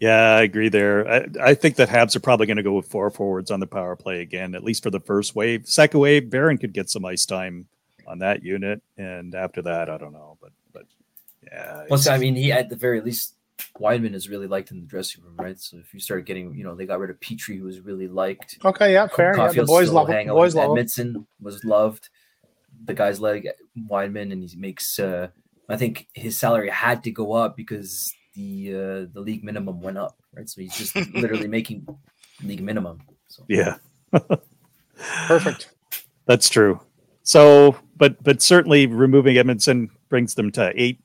yeah, I agree there. I, I think that Habs are probably going to go with four forwards on the power play again, at least for the first wave. Second wave, Barron could get some ice time on that unit, and after that, I don't know, but but yeah, Plus, it's- I mean, he at the very least, Wideman is really liked in the dressing room, right? So if you start getting, you know, they got rid of Petrie, who was really liked. Okay, yeah, fair. Yeah, the boys love him. hang out. boys love him. Edmundson was loved. The guys like Wideman, and he makes. Uh, I think his salary had to go up because the uh, the league minimum went up, right? So he's just literally making league minimum. So yeah. Perfect. That's true. So, but but certainly removing Edmundson brings them to eight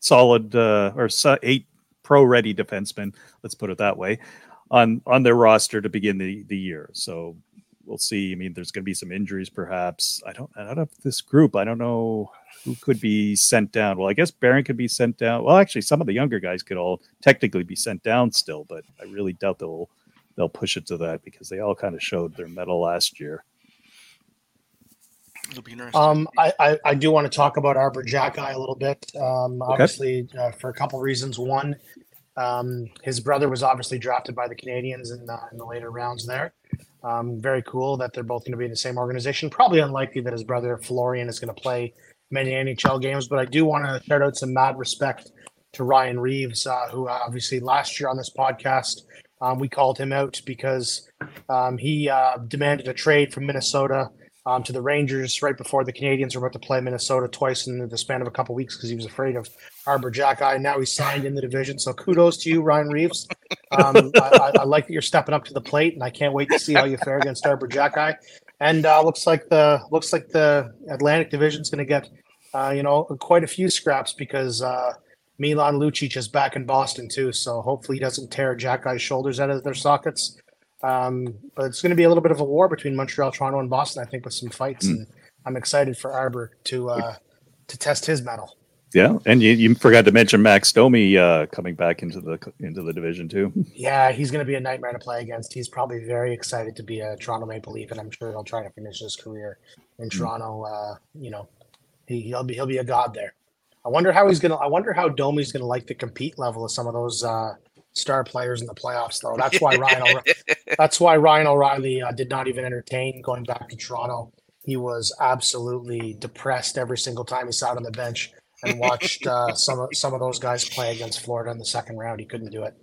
solid uh, or so, eight pro-ready defensemen. Let's put it that way on on their roster to begin the the year. So we'll see. I mean, there's going to be some injuries, perhaps. I don't. Out of this group, I don't know who could be sent down. Well, I guess Barron could be sent down. Well, actually, some of the younger guys could all technically be sent down still, but I really doubt they'll they'll push it to that because they all kind of showed their metal last year. It'll be interesting. Um, I, I, I do want to talk about Arber Jack Xhekaj a little bit. Um, obviously, uh, for a couple reasons. One, um, his brother was obviously drafted by the Canadiens in, uh, in the later rounds there. Um, very cool that they're both going to be in the same organization. Probably unlikely that his brother Florian is going to play many NHL games, but I do want to shout out some mad respect to Ryan Reaves, uh, who obviously last year on this podcast um, we called him out because um, he uh, demanded a trade from Minnesota um, to the Rangers right before the Canadiens were about to play Minnesota twice in the span of a couple weeks because he was afraid of Arber Xhekaj. Now he's signed in the division. So kudos to you, Ryan Reaves. Um, I, I, like that you're stepping up to the plate, and I can't wait to see how you fare against Arber Xhekaj. And uh, looks like the looks like the Atlantic Division is going to get uh, you know quite a few scraps because uh, Milan Lucic is back in Boston too. So hopefully he doesn't tear Xhekaj's shoulders out of their sockets. Um, but it's going to be a little bit of a war between Montreal, Toronto, and Boston. I think with some fights, mm. and I'm excited for Arber to uh, to test his mettle. Yeah, and you, you forgot to mention Max Domi uh, coming back into the into the division too. Yeah, he's going to be a nightmare to play against. He's probably very excited to be a Toronto Maple Leaf, and I'm sure he'll try to finish his career in mm. Toronto. Uh, you know, he, he'll be he'll be a god there. I wonder how he's gonna. I wonder how Domi's gonna like the compete level of some of those uh, star players in the playoffs, though. That's why Ryan. O'Reilly, that's why Ryan O'Reilly uh, did not even entertain going back to Toronto. He was absolutely depressed every single time he sat on the bench and watched uh, some of some of those guys play against Florida in the second round. He couldn't do it.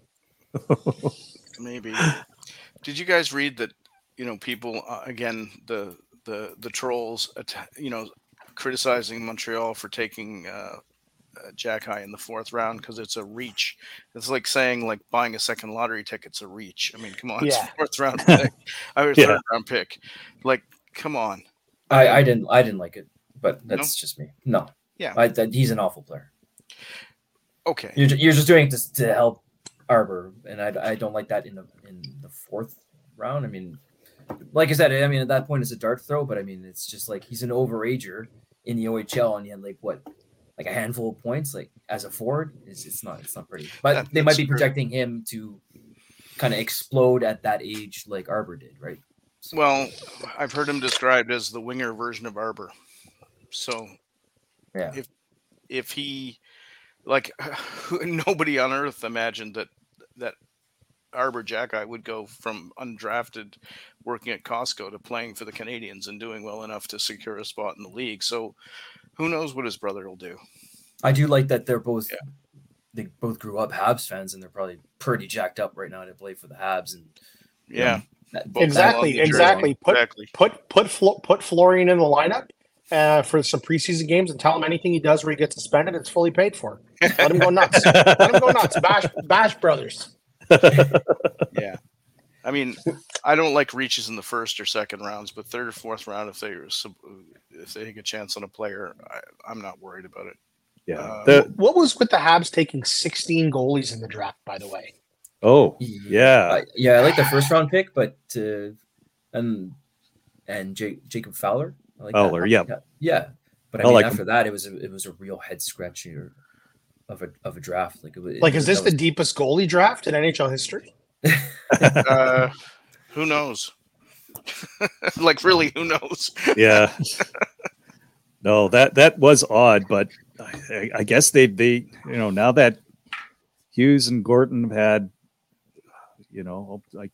Maybe. Did you guys read that? You know, people uh, again the the the trolls. You know, criticizing Montreal for taking uh, uh, Xhekaj in the fourth round because it's a reach. It's like saying like buying a second lottery ticket's a reach. I mean, come on, yeah. fourth round pick. I was yeah. third round pick. Like, come on. I, I didn't I didn't like it, but that's no? just me. No. Yeah. I, he's an awful player. Okay. You're, you're just doing this to help Arber, and I, I don't like that in the in the fourth round. I mean, like I said, I mean at that point it's a dart throw, but I mean it's just like he's an overager in the OHL, and he had like what like a handful of points like as a forward it's, it's not it's not pretty but that, they might be projecting true. him to kind of explode at that age like Arber did right so. well i've heard him described as the winger version of Arber. so yeah if if he like nobody on earth imagined that that Arber Xhekaj would go from undrafted working at Costco to playing for the Canadiens and doing well enough to secure a spot in the league. So who knows what his brother will do? I do like that they're both yeah. they both grew up Habs fans and they're probably pretty jacked up right now to play for the Habs and yeah. Know, exactly, exactly. Put exactly. put put put Florian in the lineup uh, for some preseason games and tell him anything he does where he gets suspended, it's fully paid for. Let him go nuts. Let him go nuts. Bash Bash Brothers. yeah. I mean, I don't like reaches in the first or second rounds, but third or fourth round, if they if they take a chance on a player, I, am not worried about it. Yeah. Uh, the, what was with the Habs taking 16 goalies in the draft? By the way. Oh yeah, yeah. I like the first round pick, but uh, and and J- Jacob Fowler. I like Fowler, yeah, yeah. But I, I mean, like after him. that, it was a, it was a real head scratcher of a of a draft. Like, it, like is this was... the deepest goalie draft in NHL history? uh, who knows? like, really, who knows? yeah. No, that that was odd, but I, I, guess they they you know now that Hughes and Gorton have had you know like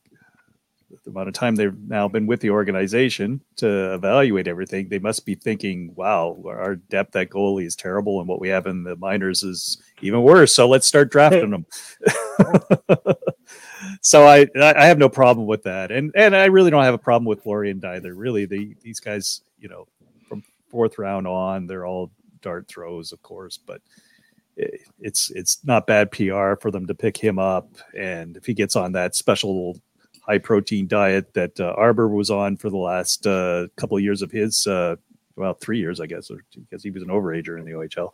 the amount of time they've now been with the organization to evaluate everything, they must be thinking, "Wow, our depth at goalie is terrible, and what we have in the minors is even worse. So let's start drafting them." So I I have no problem with that, and and I really don't have a problem with Florian either. Really, the these guys, you know, from fourth round on, they're all dart throws, of course, but it's it's not bad PR for them to pick him up, and if he gets on that special high protein diet that uh, Arber was on for the last uh, couple of years of his, uh, well, three years, I guess, because he was an overager in the OHL,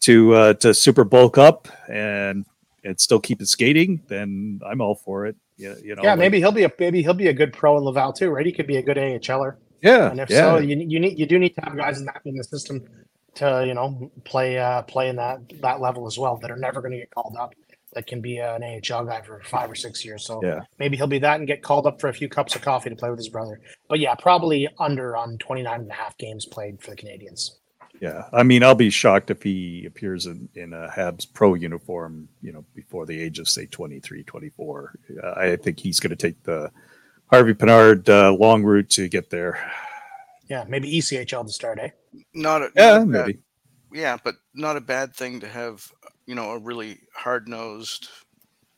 to uh, to super bulk up and and still keep it skating, then I'm all for it. Yeah, you know. Yeah, like, maybe he'll be a maybe he'll be a good pro in Laval too, right? He could be a good AHLer. Yeah, and if yeah. so, you, you need you do need to have guys in that in the system to you know play uh play in that that level as well that are never going to get called up that can be an AHL guy for five or six years. So yeah. maybe he'll be that and get called up for a few cups of coffee to play with his brother. But yeah, probably under on 29 and a half games played for the Canadiens. Yeah. I mean, I'll be shocked if he appears in, in a Habs pro uniform, you know, before the age of, say, 23, 24. Uh, I think he's going to take the Harvey Pinard, uh, long route to get there. Yeah, maybe ECHL to start, eh? Not a, not Yeah, a bad- maybe. yeah, but not a bad thing to have, you know, a really hard nosed,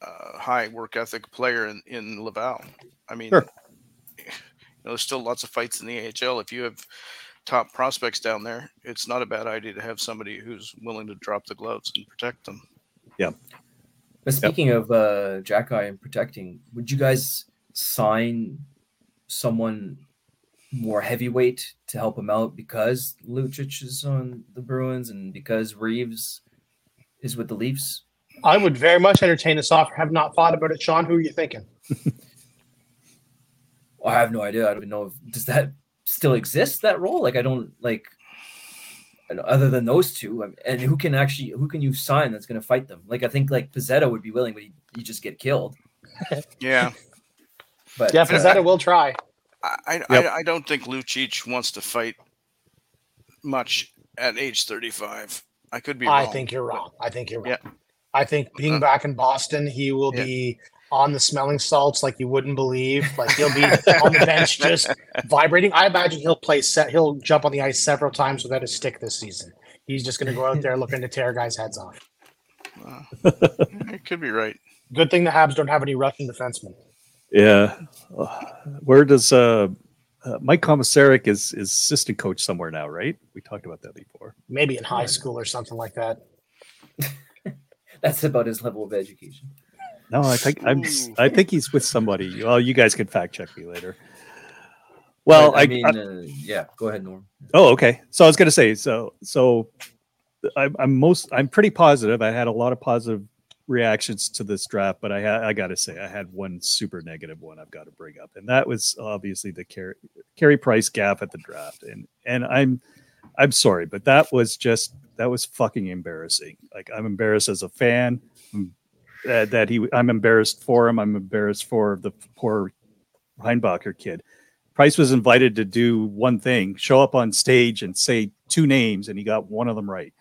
uh, high work ethic player in, in Laval. I mean, Sure. you know, there's still lots of fights in the AHL. If you have top prospects down there, it's not a bad idea to have somebody who's willing to drop the gloves and protect them. Yeah. But speaking of uh, Xhekaj and protecting, would you guys sign someone more heavyweight to help him out because Lucic is on the Bruins and because Reaves is with the Leafs? I would very much entertain this offer. Have not thought about it, Sean. Who are you thinking? I have no idea. I don't even know if does that still exists that role. Like I don't like other than those two. I mean, and who can actually who can you sign that's going to fight them? Like I think like Pezzetta would be willing, but he you just get killed. Yeah. But Yeah, Pezzetta will try. I, I, Yep. I, I don't think Lucic wants to fight much at age 35. I could be I think you're wrong. I think you're wrong. Yeah. I think being Uh, back in Boston, he will yeah. be on the smelling salts like you wouldn't believe. Like he'll be on the bench just vibrating. I imagine he'll play set. He'll jump on the ice several times without a stick this season. He's just going to go out there looking to tear guys' heads off. Uh, it could be right. Good thing the Habs don't have any Russian defensemen. Yeah. Where does uh, uh, Mike Komisarek is is assistant coach somewhere now, right? We talked about that before. Maybe in high school or something like that. that's about his level of education. No, I think I'm. I think he's with somebody. Well, you guys can fact check me later. Well, I, I mean, I- uh, yeah. Go ahead, Norm. oh, okay. So I was going to say, so so I'm, I'm most. I'm pretty positive. I had a lot of positive reactions to this draft, but I ha- I got to say, I had one super negative one I've got to bring up, and that was obviously the Carey Carey Price gap at the draft, and and I'm I'm sorry, but that was just that was fucking embarrassing. Like I'm embarrassed as a fan. That, that he, I'm embarrassed for him. I'm embarrassed for the poor Reinbacher kid. Price was invited to do one thing, show up on stage and say two names, and he got one of them right.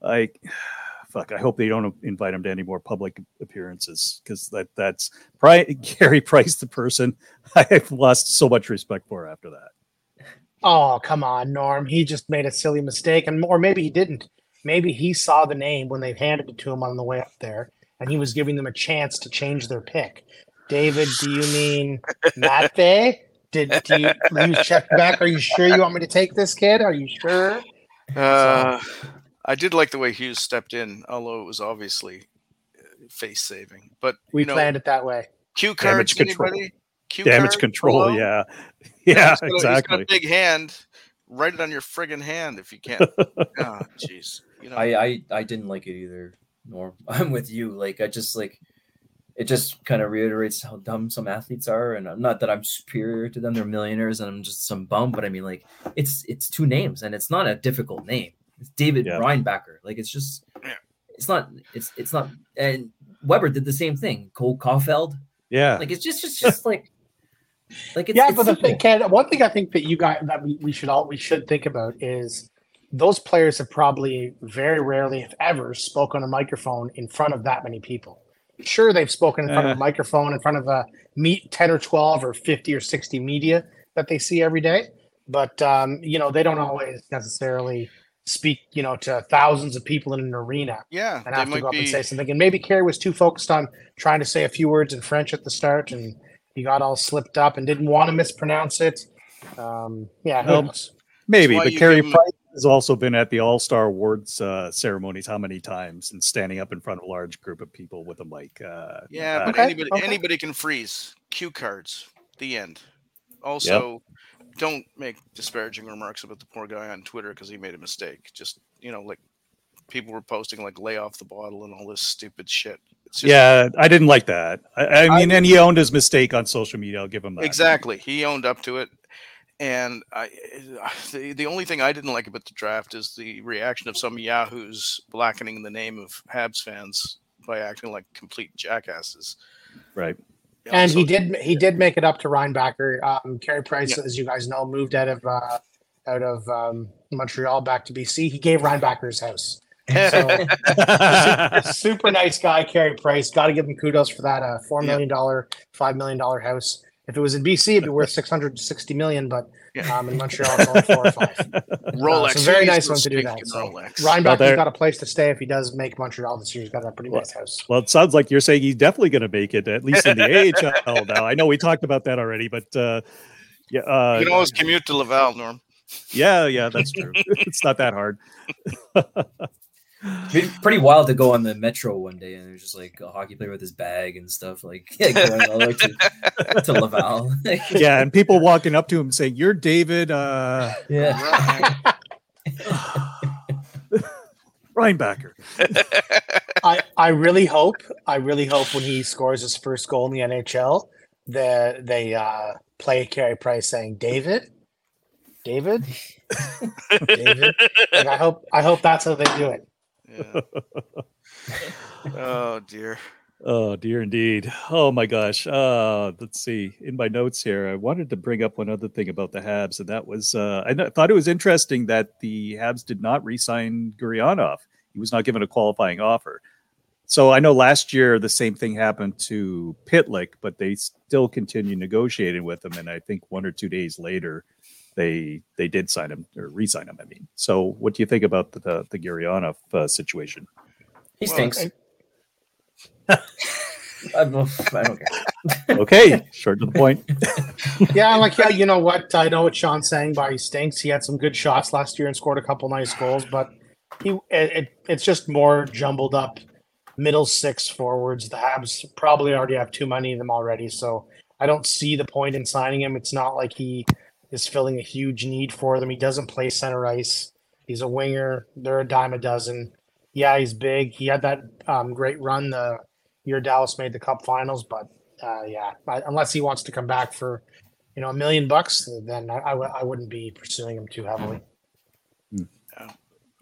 Like, fuck. I hope they don't invite him to any more public appearances because that that's Pri- Carey Price, the person I've lost so much respect for after that. Oh, come on, Norm. He just made a silly mistake, and or maybe he didn't. Maybe he saw the name when they handed it to him on the way up there, and he was giving them a chance to change their pick. David, do you mean Matvei? Did do you, you check back? Are you sure you want me to take this kid? Are you sure? Uh, I did like the way Hughes stepped in, although it was obviously face saving. But We you know, planned it that way. cue Damage cards, control. Cue Damage cards? control, Hello? yeah, Yeah, yeah, he's got a- He's got exactly. a big hand. Write it on your friggin' hand if you can. Ah, jeez. You know, I, I I didn't like it either. Norm, I'm with you. Like I just like it just kind of reiterates how dumb some athletes are, and I'm not that I'm superior to them. They're millionaires, and I'm just some bum. But I mean, like it's it's two names, and it's not a difficult name. It's David Yeah. Reinbacher. Like it's just it's not it's it's not. And Weber did the same thing. Cole Caufield. Yeah, Like it's just just just like like it's yeah, it's but the thing, Ken, one thing I think that you got that we, we should all we should think about is those players have probably very rarely, if ever, spoken on a microphone in front of that many people. Sure, they've spoken in front of Uh. a microphone in front of a meet ten or twelve or fifty or sixty media that they see every day, but um, you know they don't always necessarily speak, you know, to thousands of people in an arena yeah, and have to go up and say something. And maybe Carey was too focused on trying to say a few words in French at the start, and he got all slipped up and didn't want to mispronounce it. Um, yeah, who Well, maybe. But you Carey give 'em- Price has also been at the All Star Awards uh, ceremonies how many times and standing up in front of a large group of people with a mic. Uh, Yeah, uh, but Okay, anybody okay. anybody can freeze. Cue cards. The end. Also, don't make disparaging remarks about the poor guy on Twitter because he made a mistake. Just you know, like people were posting like lay off the bottle and all this stupid shit. Just, yeah, I didn't like that. I, I mean, and he owned his mistake on social media. I'll give him that. Exactly. He owned up to it. And I, the, the only thing I didn't like about the draft is the reaction of some yahoos blackening the name of Habs fans by acting like complete jackasses. Right. And he did he did make it up to Reinbacher. Um, Carey Price, as you guys know, moved out of uh, out of um, Montreal back to BC. He gave Reinbacher his house. So super nice guy, Carey Price. Got to give him kudos for that. Uh, four Yeah. million dollar, five million dollar house. If it was in BC, it'd be worth 660 million, but Yeah. um, in Montreal, it's only four or five. Rolex. it's a very nice one to do that, so. Rolex. Ryan Well, Becker's there- got a place to stay if he does make Montreal this year. He's got a pretty Well- nice house. Well, it sounds like you're saying he's definitely going to make it, at least in the AHL now. I know we talked about that already, but uh, yeah, uh, you can always commute to Laval, Norm. yeah, yeah, that's true. it's not that hard. Pretty, pretty wild to go on the metro one day and there's just like a hockey player with his bag and stuff, like yeah, going all the way to, to Laval. Yeah, and people walking up to him saying, "You're David uh, yeah. Reinbacher." I, I really hope I really hope when he scores his first goal in the NHL that they uh, play Carey Price saying David, David, David. Like, I hope I hope that's how they do it. Yeah. oh dear. Oh dear, indeed. Oh my gosh. Uh, let's see. In my notes here, I wanted to bring up one other thing about the Habs, and that was uh, I thought it was interesting that the Habs did not re-sign Gurianov. He was not given a qualifying offer. So I know last year the same thing happened to Pitlick, but they still continued negotiating with him, and I think one or two days later, they they did sign him or re-sign him. I mean, so what do you think about the the, the Gurianov uh, situation? He Well, stinks. I- I don't, I don't care. Okay, short to the point. Yeah, like yeah, you know what? I know what Sean's saying, but he stinks. He had some good shots last year and scored a couple nice goals, but he it, it, it's just more jumbled up middle six forwards. The Habs probably already have too many of them already, so I don't see the point in signing him. It's not like he is filling a huge need for them. He doesn't play center ice. He's a winger. They're a dime a dozen. Yeah, he's big. He had that um, great run the year Dallas made the Cup Finals, but uh, yeah, I, unless he wants to come back for you know a million bucks, then I I w- I wouldn't be pursuing him too heavily.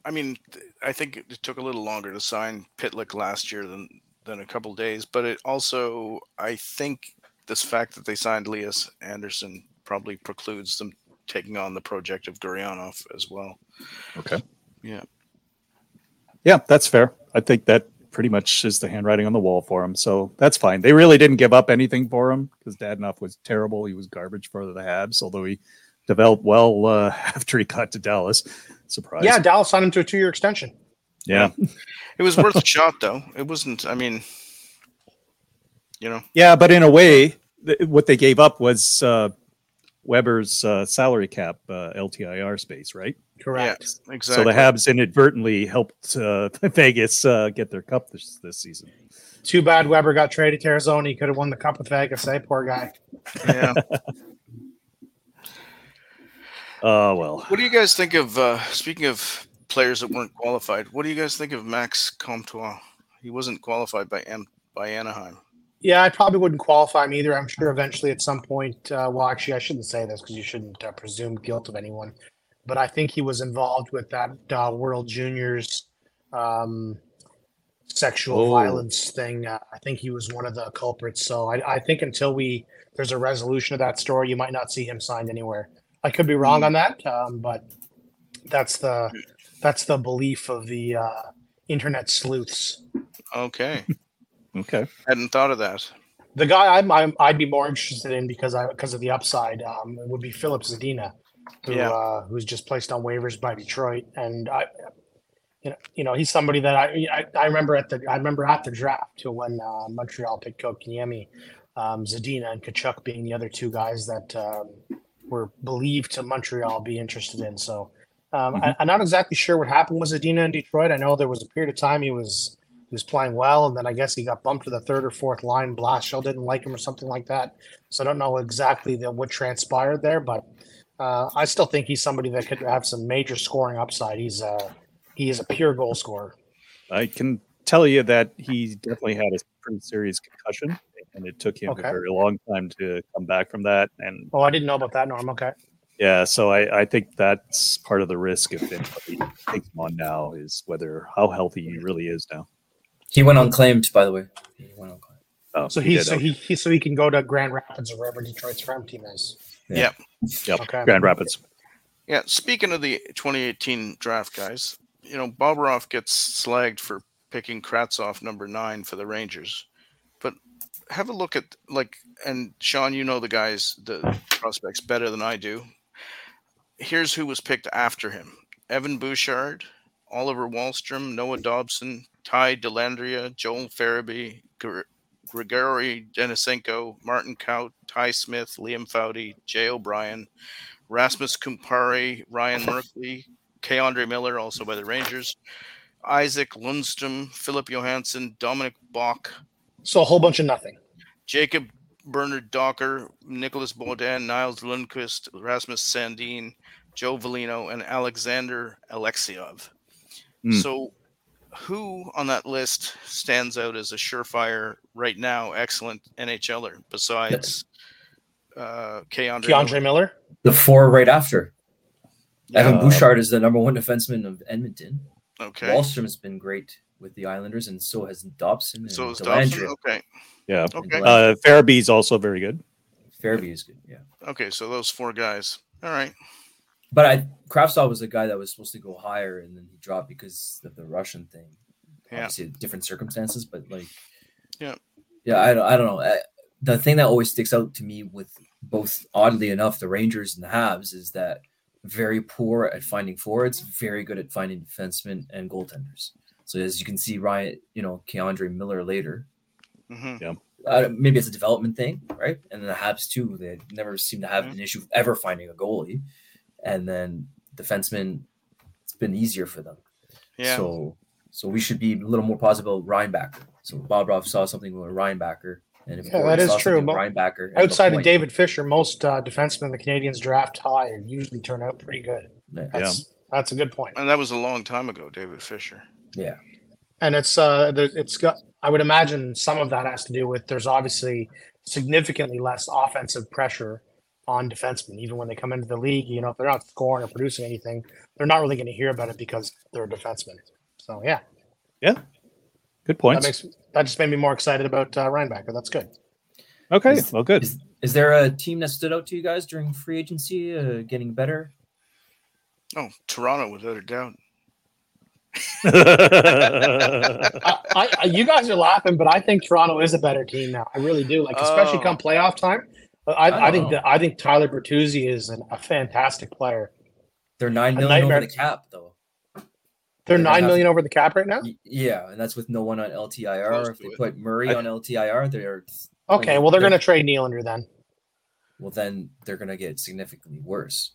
I mean, I think it took a little longer to sign Pitlick last year than than a couple days, but it also I think this fact that they signed Elias Andersson probably precludes them taking on the project of Gurianov as well. Okay. Yeah. Yeah, that's fair. I think that pretty much is the handwriting on the wall for him. So that's fine. They really didn't give up anything for him because Dadonov was terrible. He was garbage for the Habs, although he developed well uh, after he got to Dallas. Surprise. Yeah, Dallas signed him to a two year extension. Yeah. It was worth a shot though. It wasn't I mean you know, Yeah. But in a way, th- what they gave up was uh, Weber's uh, salary cap uh, LTIR space, right? Correct. yeah, exactly. So the Habs inadvertently helped uh, Vegas uh, get their cup this, this season. Too bad Weber got traded to Arizona. He could have won the Cup with Vegas. Eh, poor guy. yeah. Oh, well. What do you guys think of uh speaking of players that weren't qualified? What do you guys think of Max Comtois? He wasn't qualified by An- by Anaheim. Yeah, I probably wouldn't qualify him either. I'm sure eventually at some point. Uh, well, actually, I shouldn't say this because you shouldn't uh, presume guilt of anyone. But I think he was involved with that uh, World Juniors um, sexual Oh. violence thing. Uh, I think he was one of the culprits. So I, I think until we there's a resolution of that story, you might not see him signed anywhere. I could be wrong on that, um, but that's the that's the belief of the uh, internet sleuths. Okay. Okay. Hadn't thought of that. The guy I'm, I'm I'd be more interested in because I because of the upside um, would be Filip Zadina, who Yeah. uh, who's just placed on waivers by Detroit, and I, you know, you know he's somebody that I I, I remember at the I remember at the draft too when uh, Montreal picked Kotkaniemi, um, Zadina and Tkachuk being the other two guys that um, were believed to Montreal be interested in. So um, I, I'm not exactly sure what happened with Zadina in Detroit. I know there was a period of time he was he was playing well, and then I guess he got bumped to the third or fourth line. Blashill didn't like him or something like that. So I don't know exactly the, what transpired there, but uh, I still think he's somebody that could have some major scoring upside. He's uh, he is a pure goal scorer. I can tell you that he definitely had a pretty serious concussion, and it took him Okay. a very long time to come back from that. And Oh, I didn't know about that, Norm. Okay. yeah, so I, I think that's part of the risk if anybody takes him on now is whether how healthy he really is now. He went unclaimed, by the way. He went unclaimed. Oh, So he he so okay. he, he so he can go to Grand Rapids or wherever Detroit's farm team is. Yep, Okay. Grand Rapids. Yeah. Speaking of the 2018 draft, guys, you know Bobrov gets slagged for picking Kravtsov number nine for the Rangers, but have a look at like and Sean, you know the guys, the prospects better than I do. Here's who was picked after him: Evan Bouchard, Oliver Wahlstrom, Noah Dobson, Ty Dellandrea, Joel Farabee, Gr- Grigory Denisenko, Martin Kaut, Ty Smith, Liam Foudy, Jay O'Brien, Rasmus Kupari, Ryan Merkley, K'Andre Miller, also by the Rangers, Isaac Lundstrom, Filip Johansson, Dominik Bokk, So a whole bunch of nothing. Jacob Bernard Docker, Nicolas Beaudin, Nils Lundkvist, Rasmus Sandin, Joe Veleno, and Alexander Alexeyev. Hmm. So, who on that list stands out as a surefire right now, excellent NHLer besides uh, K. Andre? K'Andre Miller. The four right after. Evan Uh, Bouchard is the number one defenseman of Edmonton. Okay. Wahlstrom has been great with the Islanders, and so has Dobson and So is Dobson. Okay. Yeah. And Okay. Dellandrea. Uh, Farabee's also very good. Farabee is good, yeah. Okay. So those four guys. All right. But I Kravtsov was a guy that was supposed to go higher, and then he dropped because of the Russian thing. Yeah. Obviously, different circumstances, but like, Yeah. yeah. I don't, I don't know. I, the thing that always sticks out to me with both, oddly enough, the Rangers and the Habs is that very poor at finding forwards, very good at finding defensemen and goaltenders. So as you can see, Ryan, you know, K'Andre Miller later. hmm Uh, maybe it's a development thing, right? And then the Habs too, they never seem to have an issue ever finding a goalie. And then defensemen, it's been easier for them. Yeah. So so we should be a little more positive about Reinbacher. So Bobrov saw something with Reinbacher. And if Yeah, that is true, something with but Reinbacher. Outside of LaPointe, David Fischer, most uh, defensemen the Canadiens draft high and usually turn out pretty good. Yeah. That's that's a good point. and that was a long time ago, David Fischer. yeah. and it's uh it's got i would imagine some of that has to do with there's obviously significantly less offensive pressure on defensemen even when they come into the league you know if they're not scoring or producing anything they're not really going to hear about it because they're a defenseman so yeah yeah, Good points. that makes that just made me more excited about uh, Reinbacher. that's good okay. Is- well, good. Is, is there a team that stood out to you guys during free agency, uh, getting better? Oh, Toronto, without a doubt. I, I, I- you guys are laughing but i think toronto is a better team now i really do like especially Oh. come playoff time i, I I, think that i think tyler bertuzzi is an, a fantastic player They're nine million over the cap, though. they're They're gonna nine have- over the cap right now Yeah, and that's with no one on LTIR. Close if they it. put Murray I- on LTIR, they're Okay, Like, well they're they're- going to trade Nylander then. well, then they're gonna get significantly worse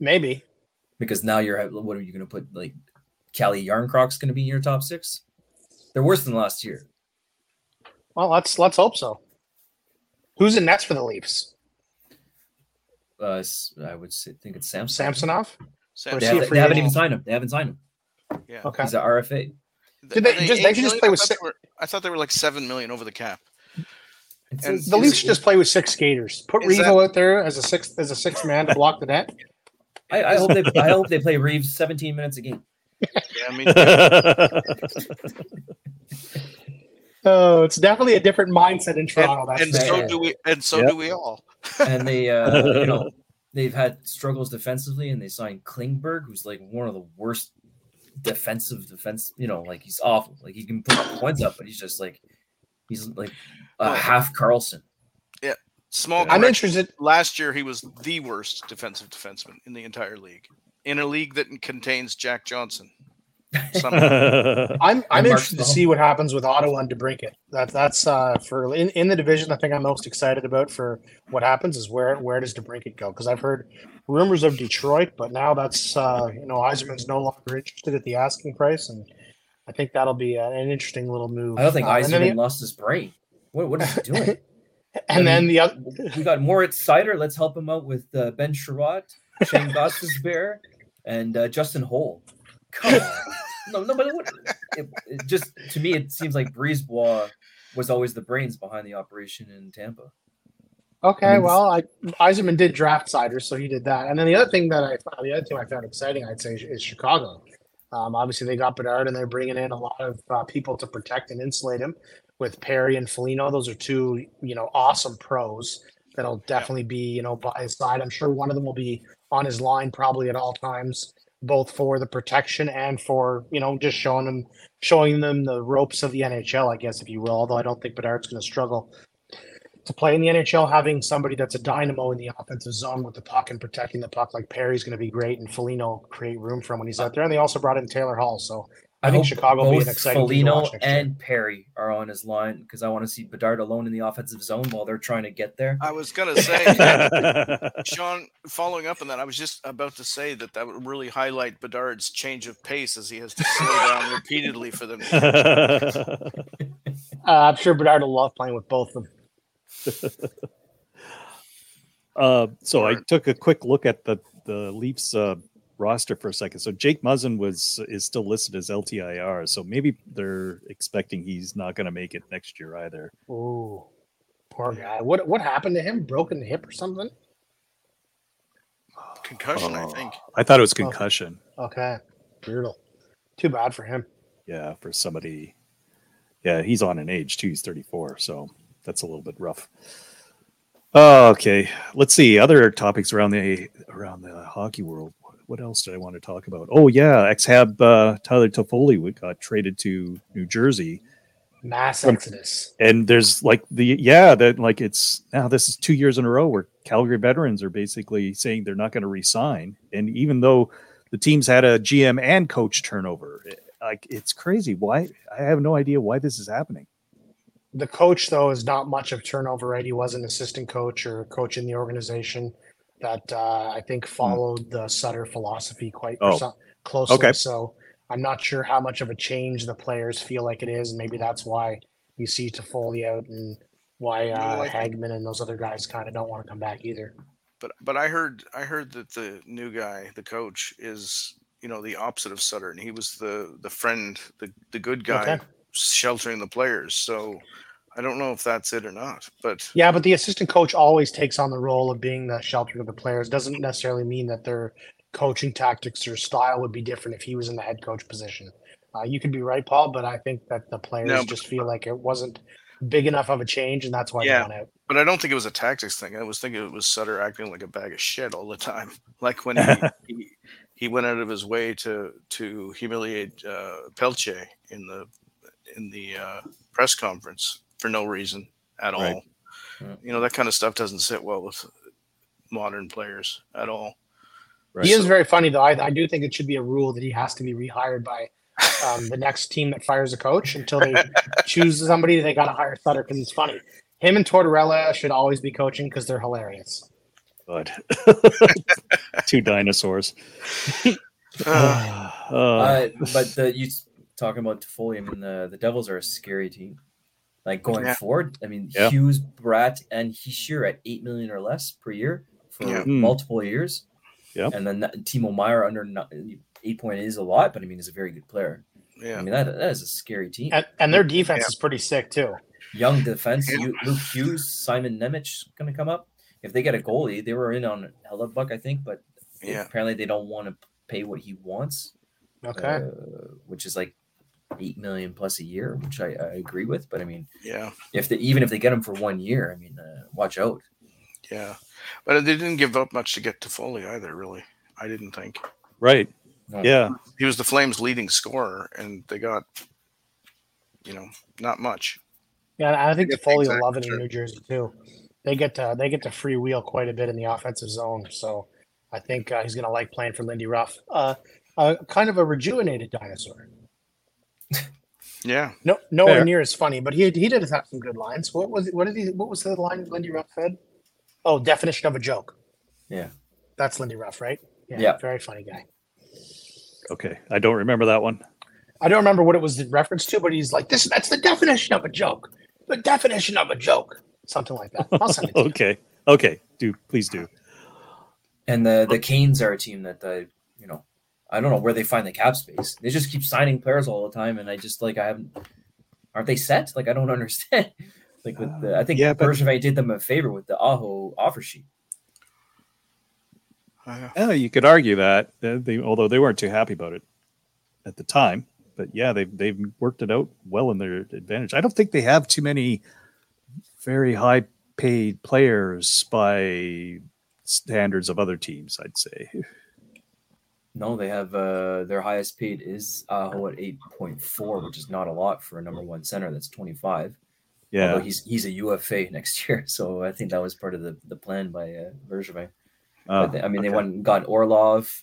Maybe. because now you're what are you gonna put like Calle Jarnkrok gonna be in your top six? They're worse than last year. Well, let's let's hope so. Who's in nets for the Leafs? Uh, s- I would say, think it's Samson. Samsonov. Sam- Or They, is he a have, free they haven't even signed him. They haven't signed him. yeah. Okay. He's an RFA. Did they Are just- they eight should just play I with six- were- I thought they were like seven million over the cap. It And says- The Leafs should just play with six skaters. Put Is Revo out there as a sixth as a sixth man to block the net. I, I hope they. I hope they play Reaves 17 minutes a game. Yeah, I mean, Oh, it's definitely a different mindset in Toronto. and, That's and so do we. And so Yep. do we all. and they uh you know they've had struggles defensively and they signed klingberg who's like one of the worst defensive defense you know like he's awful like he can put points up but he's just like he's like a Well- half karlsson Yeah, Small. I'm interested. Last year, he was the worst defensive defenseman in the entire league. In a league that contains Jack Johnson. Somehow. I'm I'm interested to see what happens with Ottawa and DeBrincat. That that's uh for in, in the division. I think I'm most excited about for what happens is where where does DeBrincat go? Because I've heard rumors of Detroit, but now that's uh you know Yzerman's no longer interested at the asking price, and I think that'll be a- an interesting little move. i don't think Uh, Yzerman lost his brain what, what is he doing and then the other, we got Moritz Seider. Let's help him out with uh, Ben Chiarot, Shane Bear, and uh, Justin Holl. Come on. No, no, but what, it, it just to me, it seems like Brisebois was always the brains behind the operation in Tampa. Okay, I mean, well, I Yzerman did draft Seiders, so he did that. And then the other thing that I found, the other thing I found exciting, I'd say, is, is Chicago. Um, obviously, they got Bedard, and they're bringing in a lot of uh, people to protect and insulate him with Perry and Foligno. Those are two, you know, awesome pros that'll definitely be, you know, by his side. I'm sure one of them will be on his line probably at all times. Both for the protection and for you know just showing them showing them the ropes of the NHL, I guess if you will. Although I don't think Bedard's going to struggle to play in the NHL. Having somebody that's a dynamo in the offensive zone with the puck and protecting the puck like Perry's going to be great, and Foligno create room for him when he's out there. And they also brought in Taylor Hall, so I, think hope Chicago will be an both exciting team to Foligno watch next year. and Perry are on his line because I want to see Bedard alone in the offensive zone while they're trying to get there. I was gonna say, Sean. Following up on that, I was just about to say that that would really highlight Bedard's change of pace as he has to slow down repeatedly for them. Uh, I'm sure Bedard will love playing with both of them. Uh, so I took a quick look at the the Leafs uh, roster for a second. So Jake Muzzin was is still listed as LTIR. So maybe they're expecting he's not going to make it next year either. Oh, poor guy. What what happened to him? Broken hip or something? Concussion, I Oh, think. I thought it was oh. concussion. Okay, brutal. Too bad for him. Yeah, for somebody. Yeah, he's on an age too. He's 34, so that's a little bit rough. Oh, okay, let's see other topics around the around the hockey world. What else did I want to talk about? Oh yeah, ex-Hab uh, Tyler Toffoli got traded to New Jersey, Mass exodus. and there's like the yeah that like it's now this is two years in a row where Calgary veterans are basically saying they're not going to resign, and even though the teams had a GM and coach turnover, like it's crazy. Why I have no idea why this is happening. The coach, though, is not much of turnover, right? He was an assistant coach or coach in the organization that uh, I think followed the Sutter philosophy quite Hmm. Oh, closely. okay. So I'm not sure how much of a change the players feel like it is. And maybe that's why you see Toffoli out and why uh, No, I think- Hagman and those other guys kind of don't want to come back either. But but I heard I heard that the new guy, the coach, is you know the opposite of Sutter, and he was the the friend, the the good guy, Okay. sheltering the players. So I don't know if that's it or not. But Yeah, but the assistant coach always takes on the role of being the shelter of the players. Doesn't necessarily mean that their coaching tactics or style would be different if he was in the head coach position. Uh, you could be right, Paul, but I think that the players No, just feel like it wasn't big enough of a change, and that's why Yeah. they went out. but I don't think it was a tactics thing. I was thinking it was Sutter acting like a bag of shit all the time. Like when he he, he went out of his way to to humiliate uh, Pelche in the in the uh, press conference for no reason at Right. all. Yeah. You know that kind of stuff doesn't sit well with modern players at all. Right. He is very funny, though. I, I do think it should be a rule that he has to be rehired by um, the next team that fires a coach until they choose somebody. They got to hire Sutter because he's funny. Him and Tortorella should always be coaching because they're hilarious. Good. two dinosaurs. Uh, Uh, Uh, but the you s- talking about Toffoli, I mean the, the Devils are a scary team. Like going Yeah. forward, I mean Yeah. Hughes, Bratt, and Hischier at eight million or less per year for Yeah. Hmm. multiple years. Yep. And then that- Timo Meier under ni- eight point is a lot, but I mean he's a very good player. Yeah. I mean that that is a scary team. And, and their defense Yeah. is pretty sick, too. Young defense, Yeah. you, Luke Hughes, Simon Nemec going to come up. If they get a goalie, they were in on Hellebuyck, I think, but yeah. apparently they don't want to pay what he wants. Okay. uh, which is like eight million plus a year, which I, I agree with. But I mean, Yeah, if they even if they get him for one year, I mean, uh, watch out. yeah, but they didn't give up much to get Toffoli either. Really, I didn't think right. No. Yeah. he was the Flames' leading scorer, and they got, you know, not much. Yeah, I think Yeah, Toffoli will love it in New Jersey too. They get to they get to free wheel quite a bit in the offensive zone, so I think uh, he's going to like playing for Lindy Ruff. Uh, uh, kind of a rejuvenated dinosaur. Yeah, No, nowhere Fair. near as funny, but he he did have some good lines. What was it? What did he? What was the line Lindy Ruff said? Oh, definition of a joke. Yeah. that's Lindy Ruff, right? Yeah. very funny guy. Okay. I don't remember that one. I don't remember what it was in reference to, but he's like, "This that's the definition of a joke. The definition of a joke." Something like that. I'll send it to you. okay. Okay. Do please do. And the the Canes are a team that uh, you know, I don't know where they find the cap space. They just keep signing players all the time, and I just like I haven't. Aren't they set? Like I don't understand. like with the, I think Yeah, yeah, but- Bergevin did them a favor with the Aho offer sheet. Yeah, you could argue that. uh, They, although they weren't too happy about it at the time, but yeah, they've they've worked it out well in their advantage. I don't think they have too many very high paid players by standards of other teams. I'd say. No, they have uh their highest paid is Aho at eight point four, which is not a lot for a number one center. That's twenty five. Yeah. Although he's he's a UFA next year, so I think that was part of the, the plan by uh, Bergevin. Oh, they- I mean, they okay. went and got Orlov.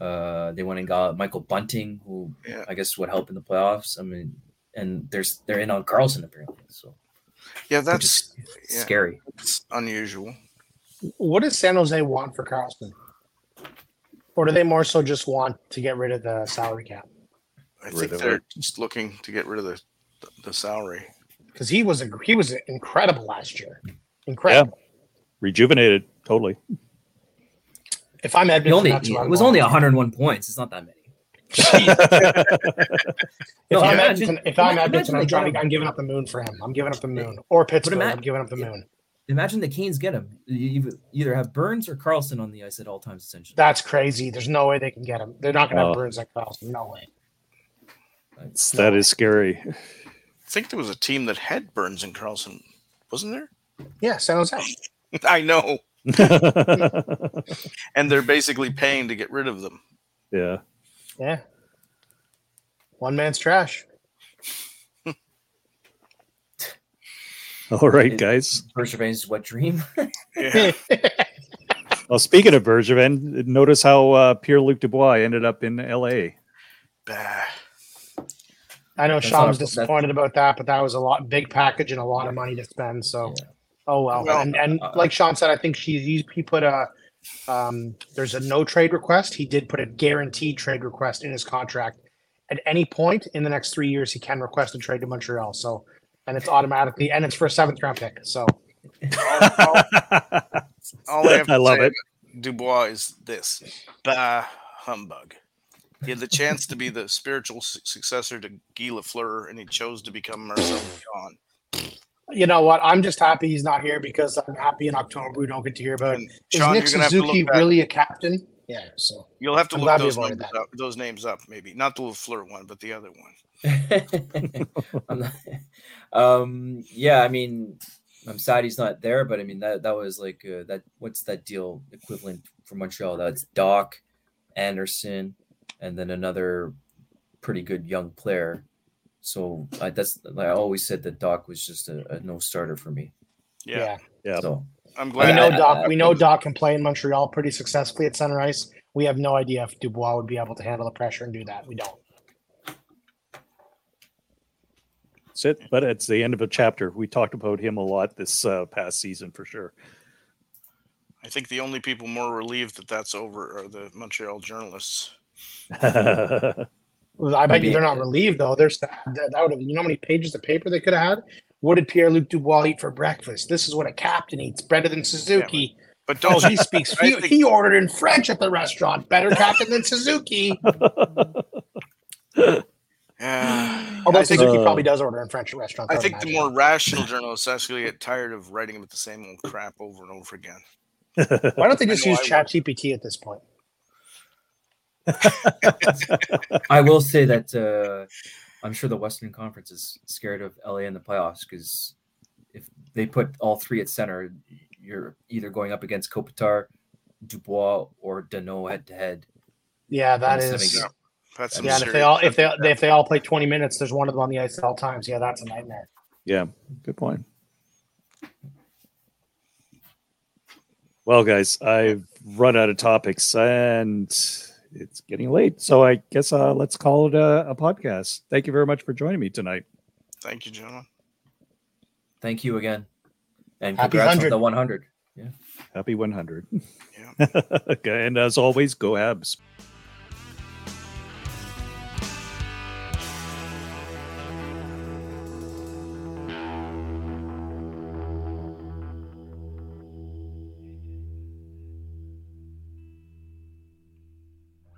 Uh, they went and got Michael Bunting, who Yeah. I guess would help in the playoffs. I mean, and there's they're in on Karlsson apparently, so Yeah, that's is yeah. scary. it's unusual. What does San Jose want for Karlsson? Or do they more so just want to get rid of the salary cap? I think they're it. just looking to get rid of the the, the salary. Because he was a, he was incredible last year. Incredible. Rejuvenated. Totally. If I'm He Edmonton, only that's where it I'm was going. only 101 points. It's not that many. If No, I'm imagine- Edmonton, if I'm imagine Edmonton, I'm got trying. I'm giving up the moon for him. I'm giving up the moon. Or Pittsburgh. ima- I'm giving up the moon. Imagine the Canes get him. You you either have Burns or Karlsson on the ice at all times, essentially. That's crazy. There's no way they can get him. They're not going to Oh. have Burns like Karlsson. No way. It's- that is scary. I think there was a team that had Burns and Karlsson, wasn't there? Yeah, San Jose. I know, and they're basically paying to get rid of them. yeah. Yeah. One man's trash. All right, guys. Bergevin's wet dream. Yeah, Well, speaking of Bergevin, notice how uh, Pierre Luc Dubois ended up in L.A. bah. I know That's Sean not- was that's- disappointed about that, but that was a lot big package and a lot of money to spend. So, Yeah. oh well. Well, and and uh, like Sean said, I think she he, he put a um, there's a no trade request. He did put a guaranteed trade request in his contract. At any point in the next three years, he can request a trade to Montreal. So, and it's automatically and it's for a seventh round pick. So, All, all I have to I love say it. Dubois is this: bah humbug. He had the chance to be the spiritual su- successor to Guy Lafleur, and he chose to become Marcel Dionne. you know what? I'm just happy he's not here because I'm happy in October we don't get to hear about. And Is Sean, Nick you're gonna have to Suzuki really a captain? Yeah. So You'll have to I'm look those avoided up, those names up, maybe not the Lafleur one, but the other one. I'm not- um, yeah, I mean, I'm sad he's not there, but I mean that that was like uh, that. What's that deal equivalent for Montreal? That's Dach, Anderson, and then another pretty good young player. So I, that's I always said that Dach was just a, a no starter for me. Yeah, yeah. Yeah. So I'm glad We glad. know I- Dach. I- we know Dach can play in Montreal pretty successfully at Center Ice. We have no idea if Dubois would be able to handle the pressure and do that. We don't. That's it. But it's the end of a chapter. We talked about him a lot this uh, past season for sure. I think the only people more relieved that that's over are the Montreal journalists. I bet Maybe- you they're not relieved though. There's that, that would have. You know how many pages of paper they could have had? What did Pierre Luc Dubois eat for breakfast? This is what a captain eats. Better than Suzuki. But Oh, don't he speaks. He, think- he ordered in French at the restaurant. Better captain than Suzuki. Yeah. Although I think, Suzuki Uh, probably does order in French restaurants. I would think the more rational journalists actually get tired of writing about the same old crap over and over again. Why don't they just use I would. Chat GPT at this point? I will say that uh, I'm sure the Western Conference is scared of LA in the playoffs because if they put all three at center, you're either going up against Kopitar, Dubois, or Danault head to head. Yeah, that is in the is. Seven That's some Yeah, and if they all if they if they all play twenty minutes, there's one of them on the ice at all times. Yeah, that's a nightmare. yeah, good point. Well, guys, I've run out of topics and it's getting late. So I guess uh, let's call it a, a podcast. Thank you very much for joining me tonight. Thank you, gentlemen. Thank you again, and Happy congrats 100. on the 100. Yeah. Happy 100. Yeah. okay, and as always, go Habs.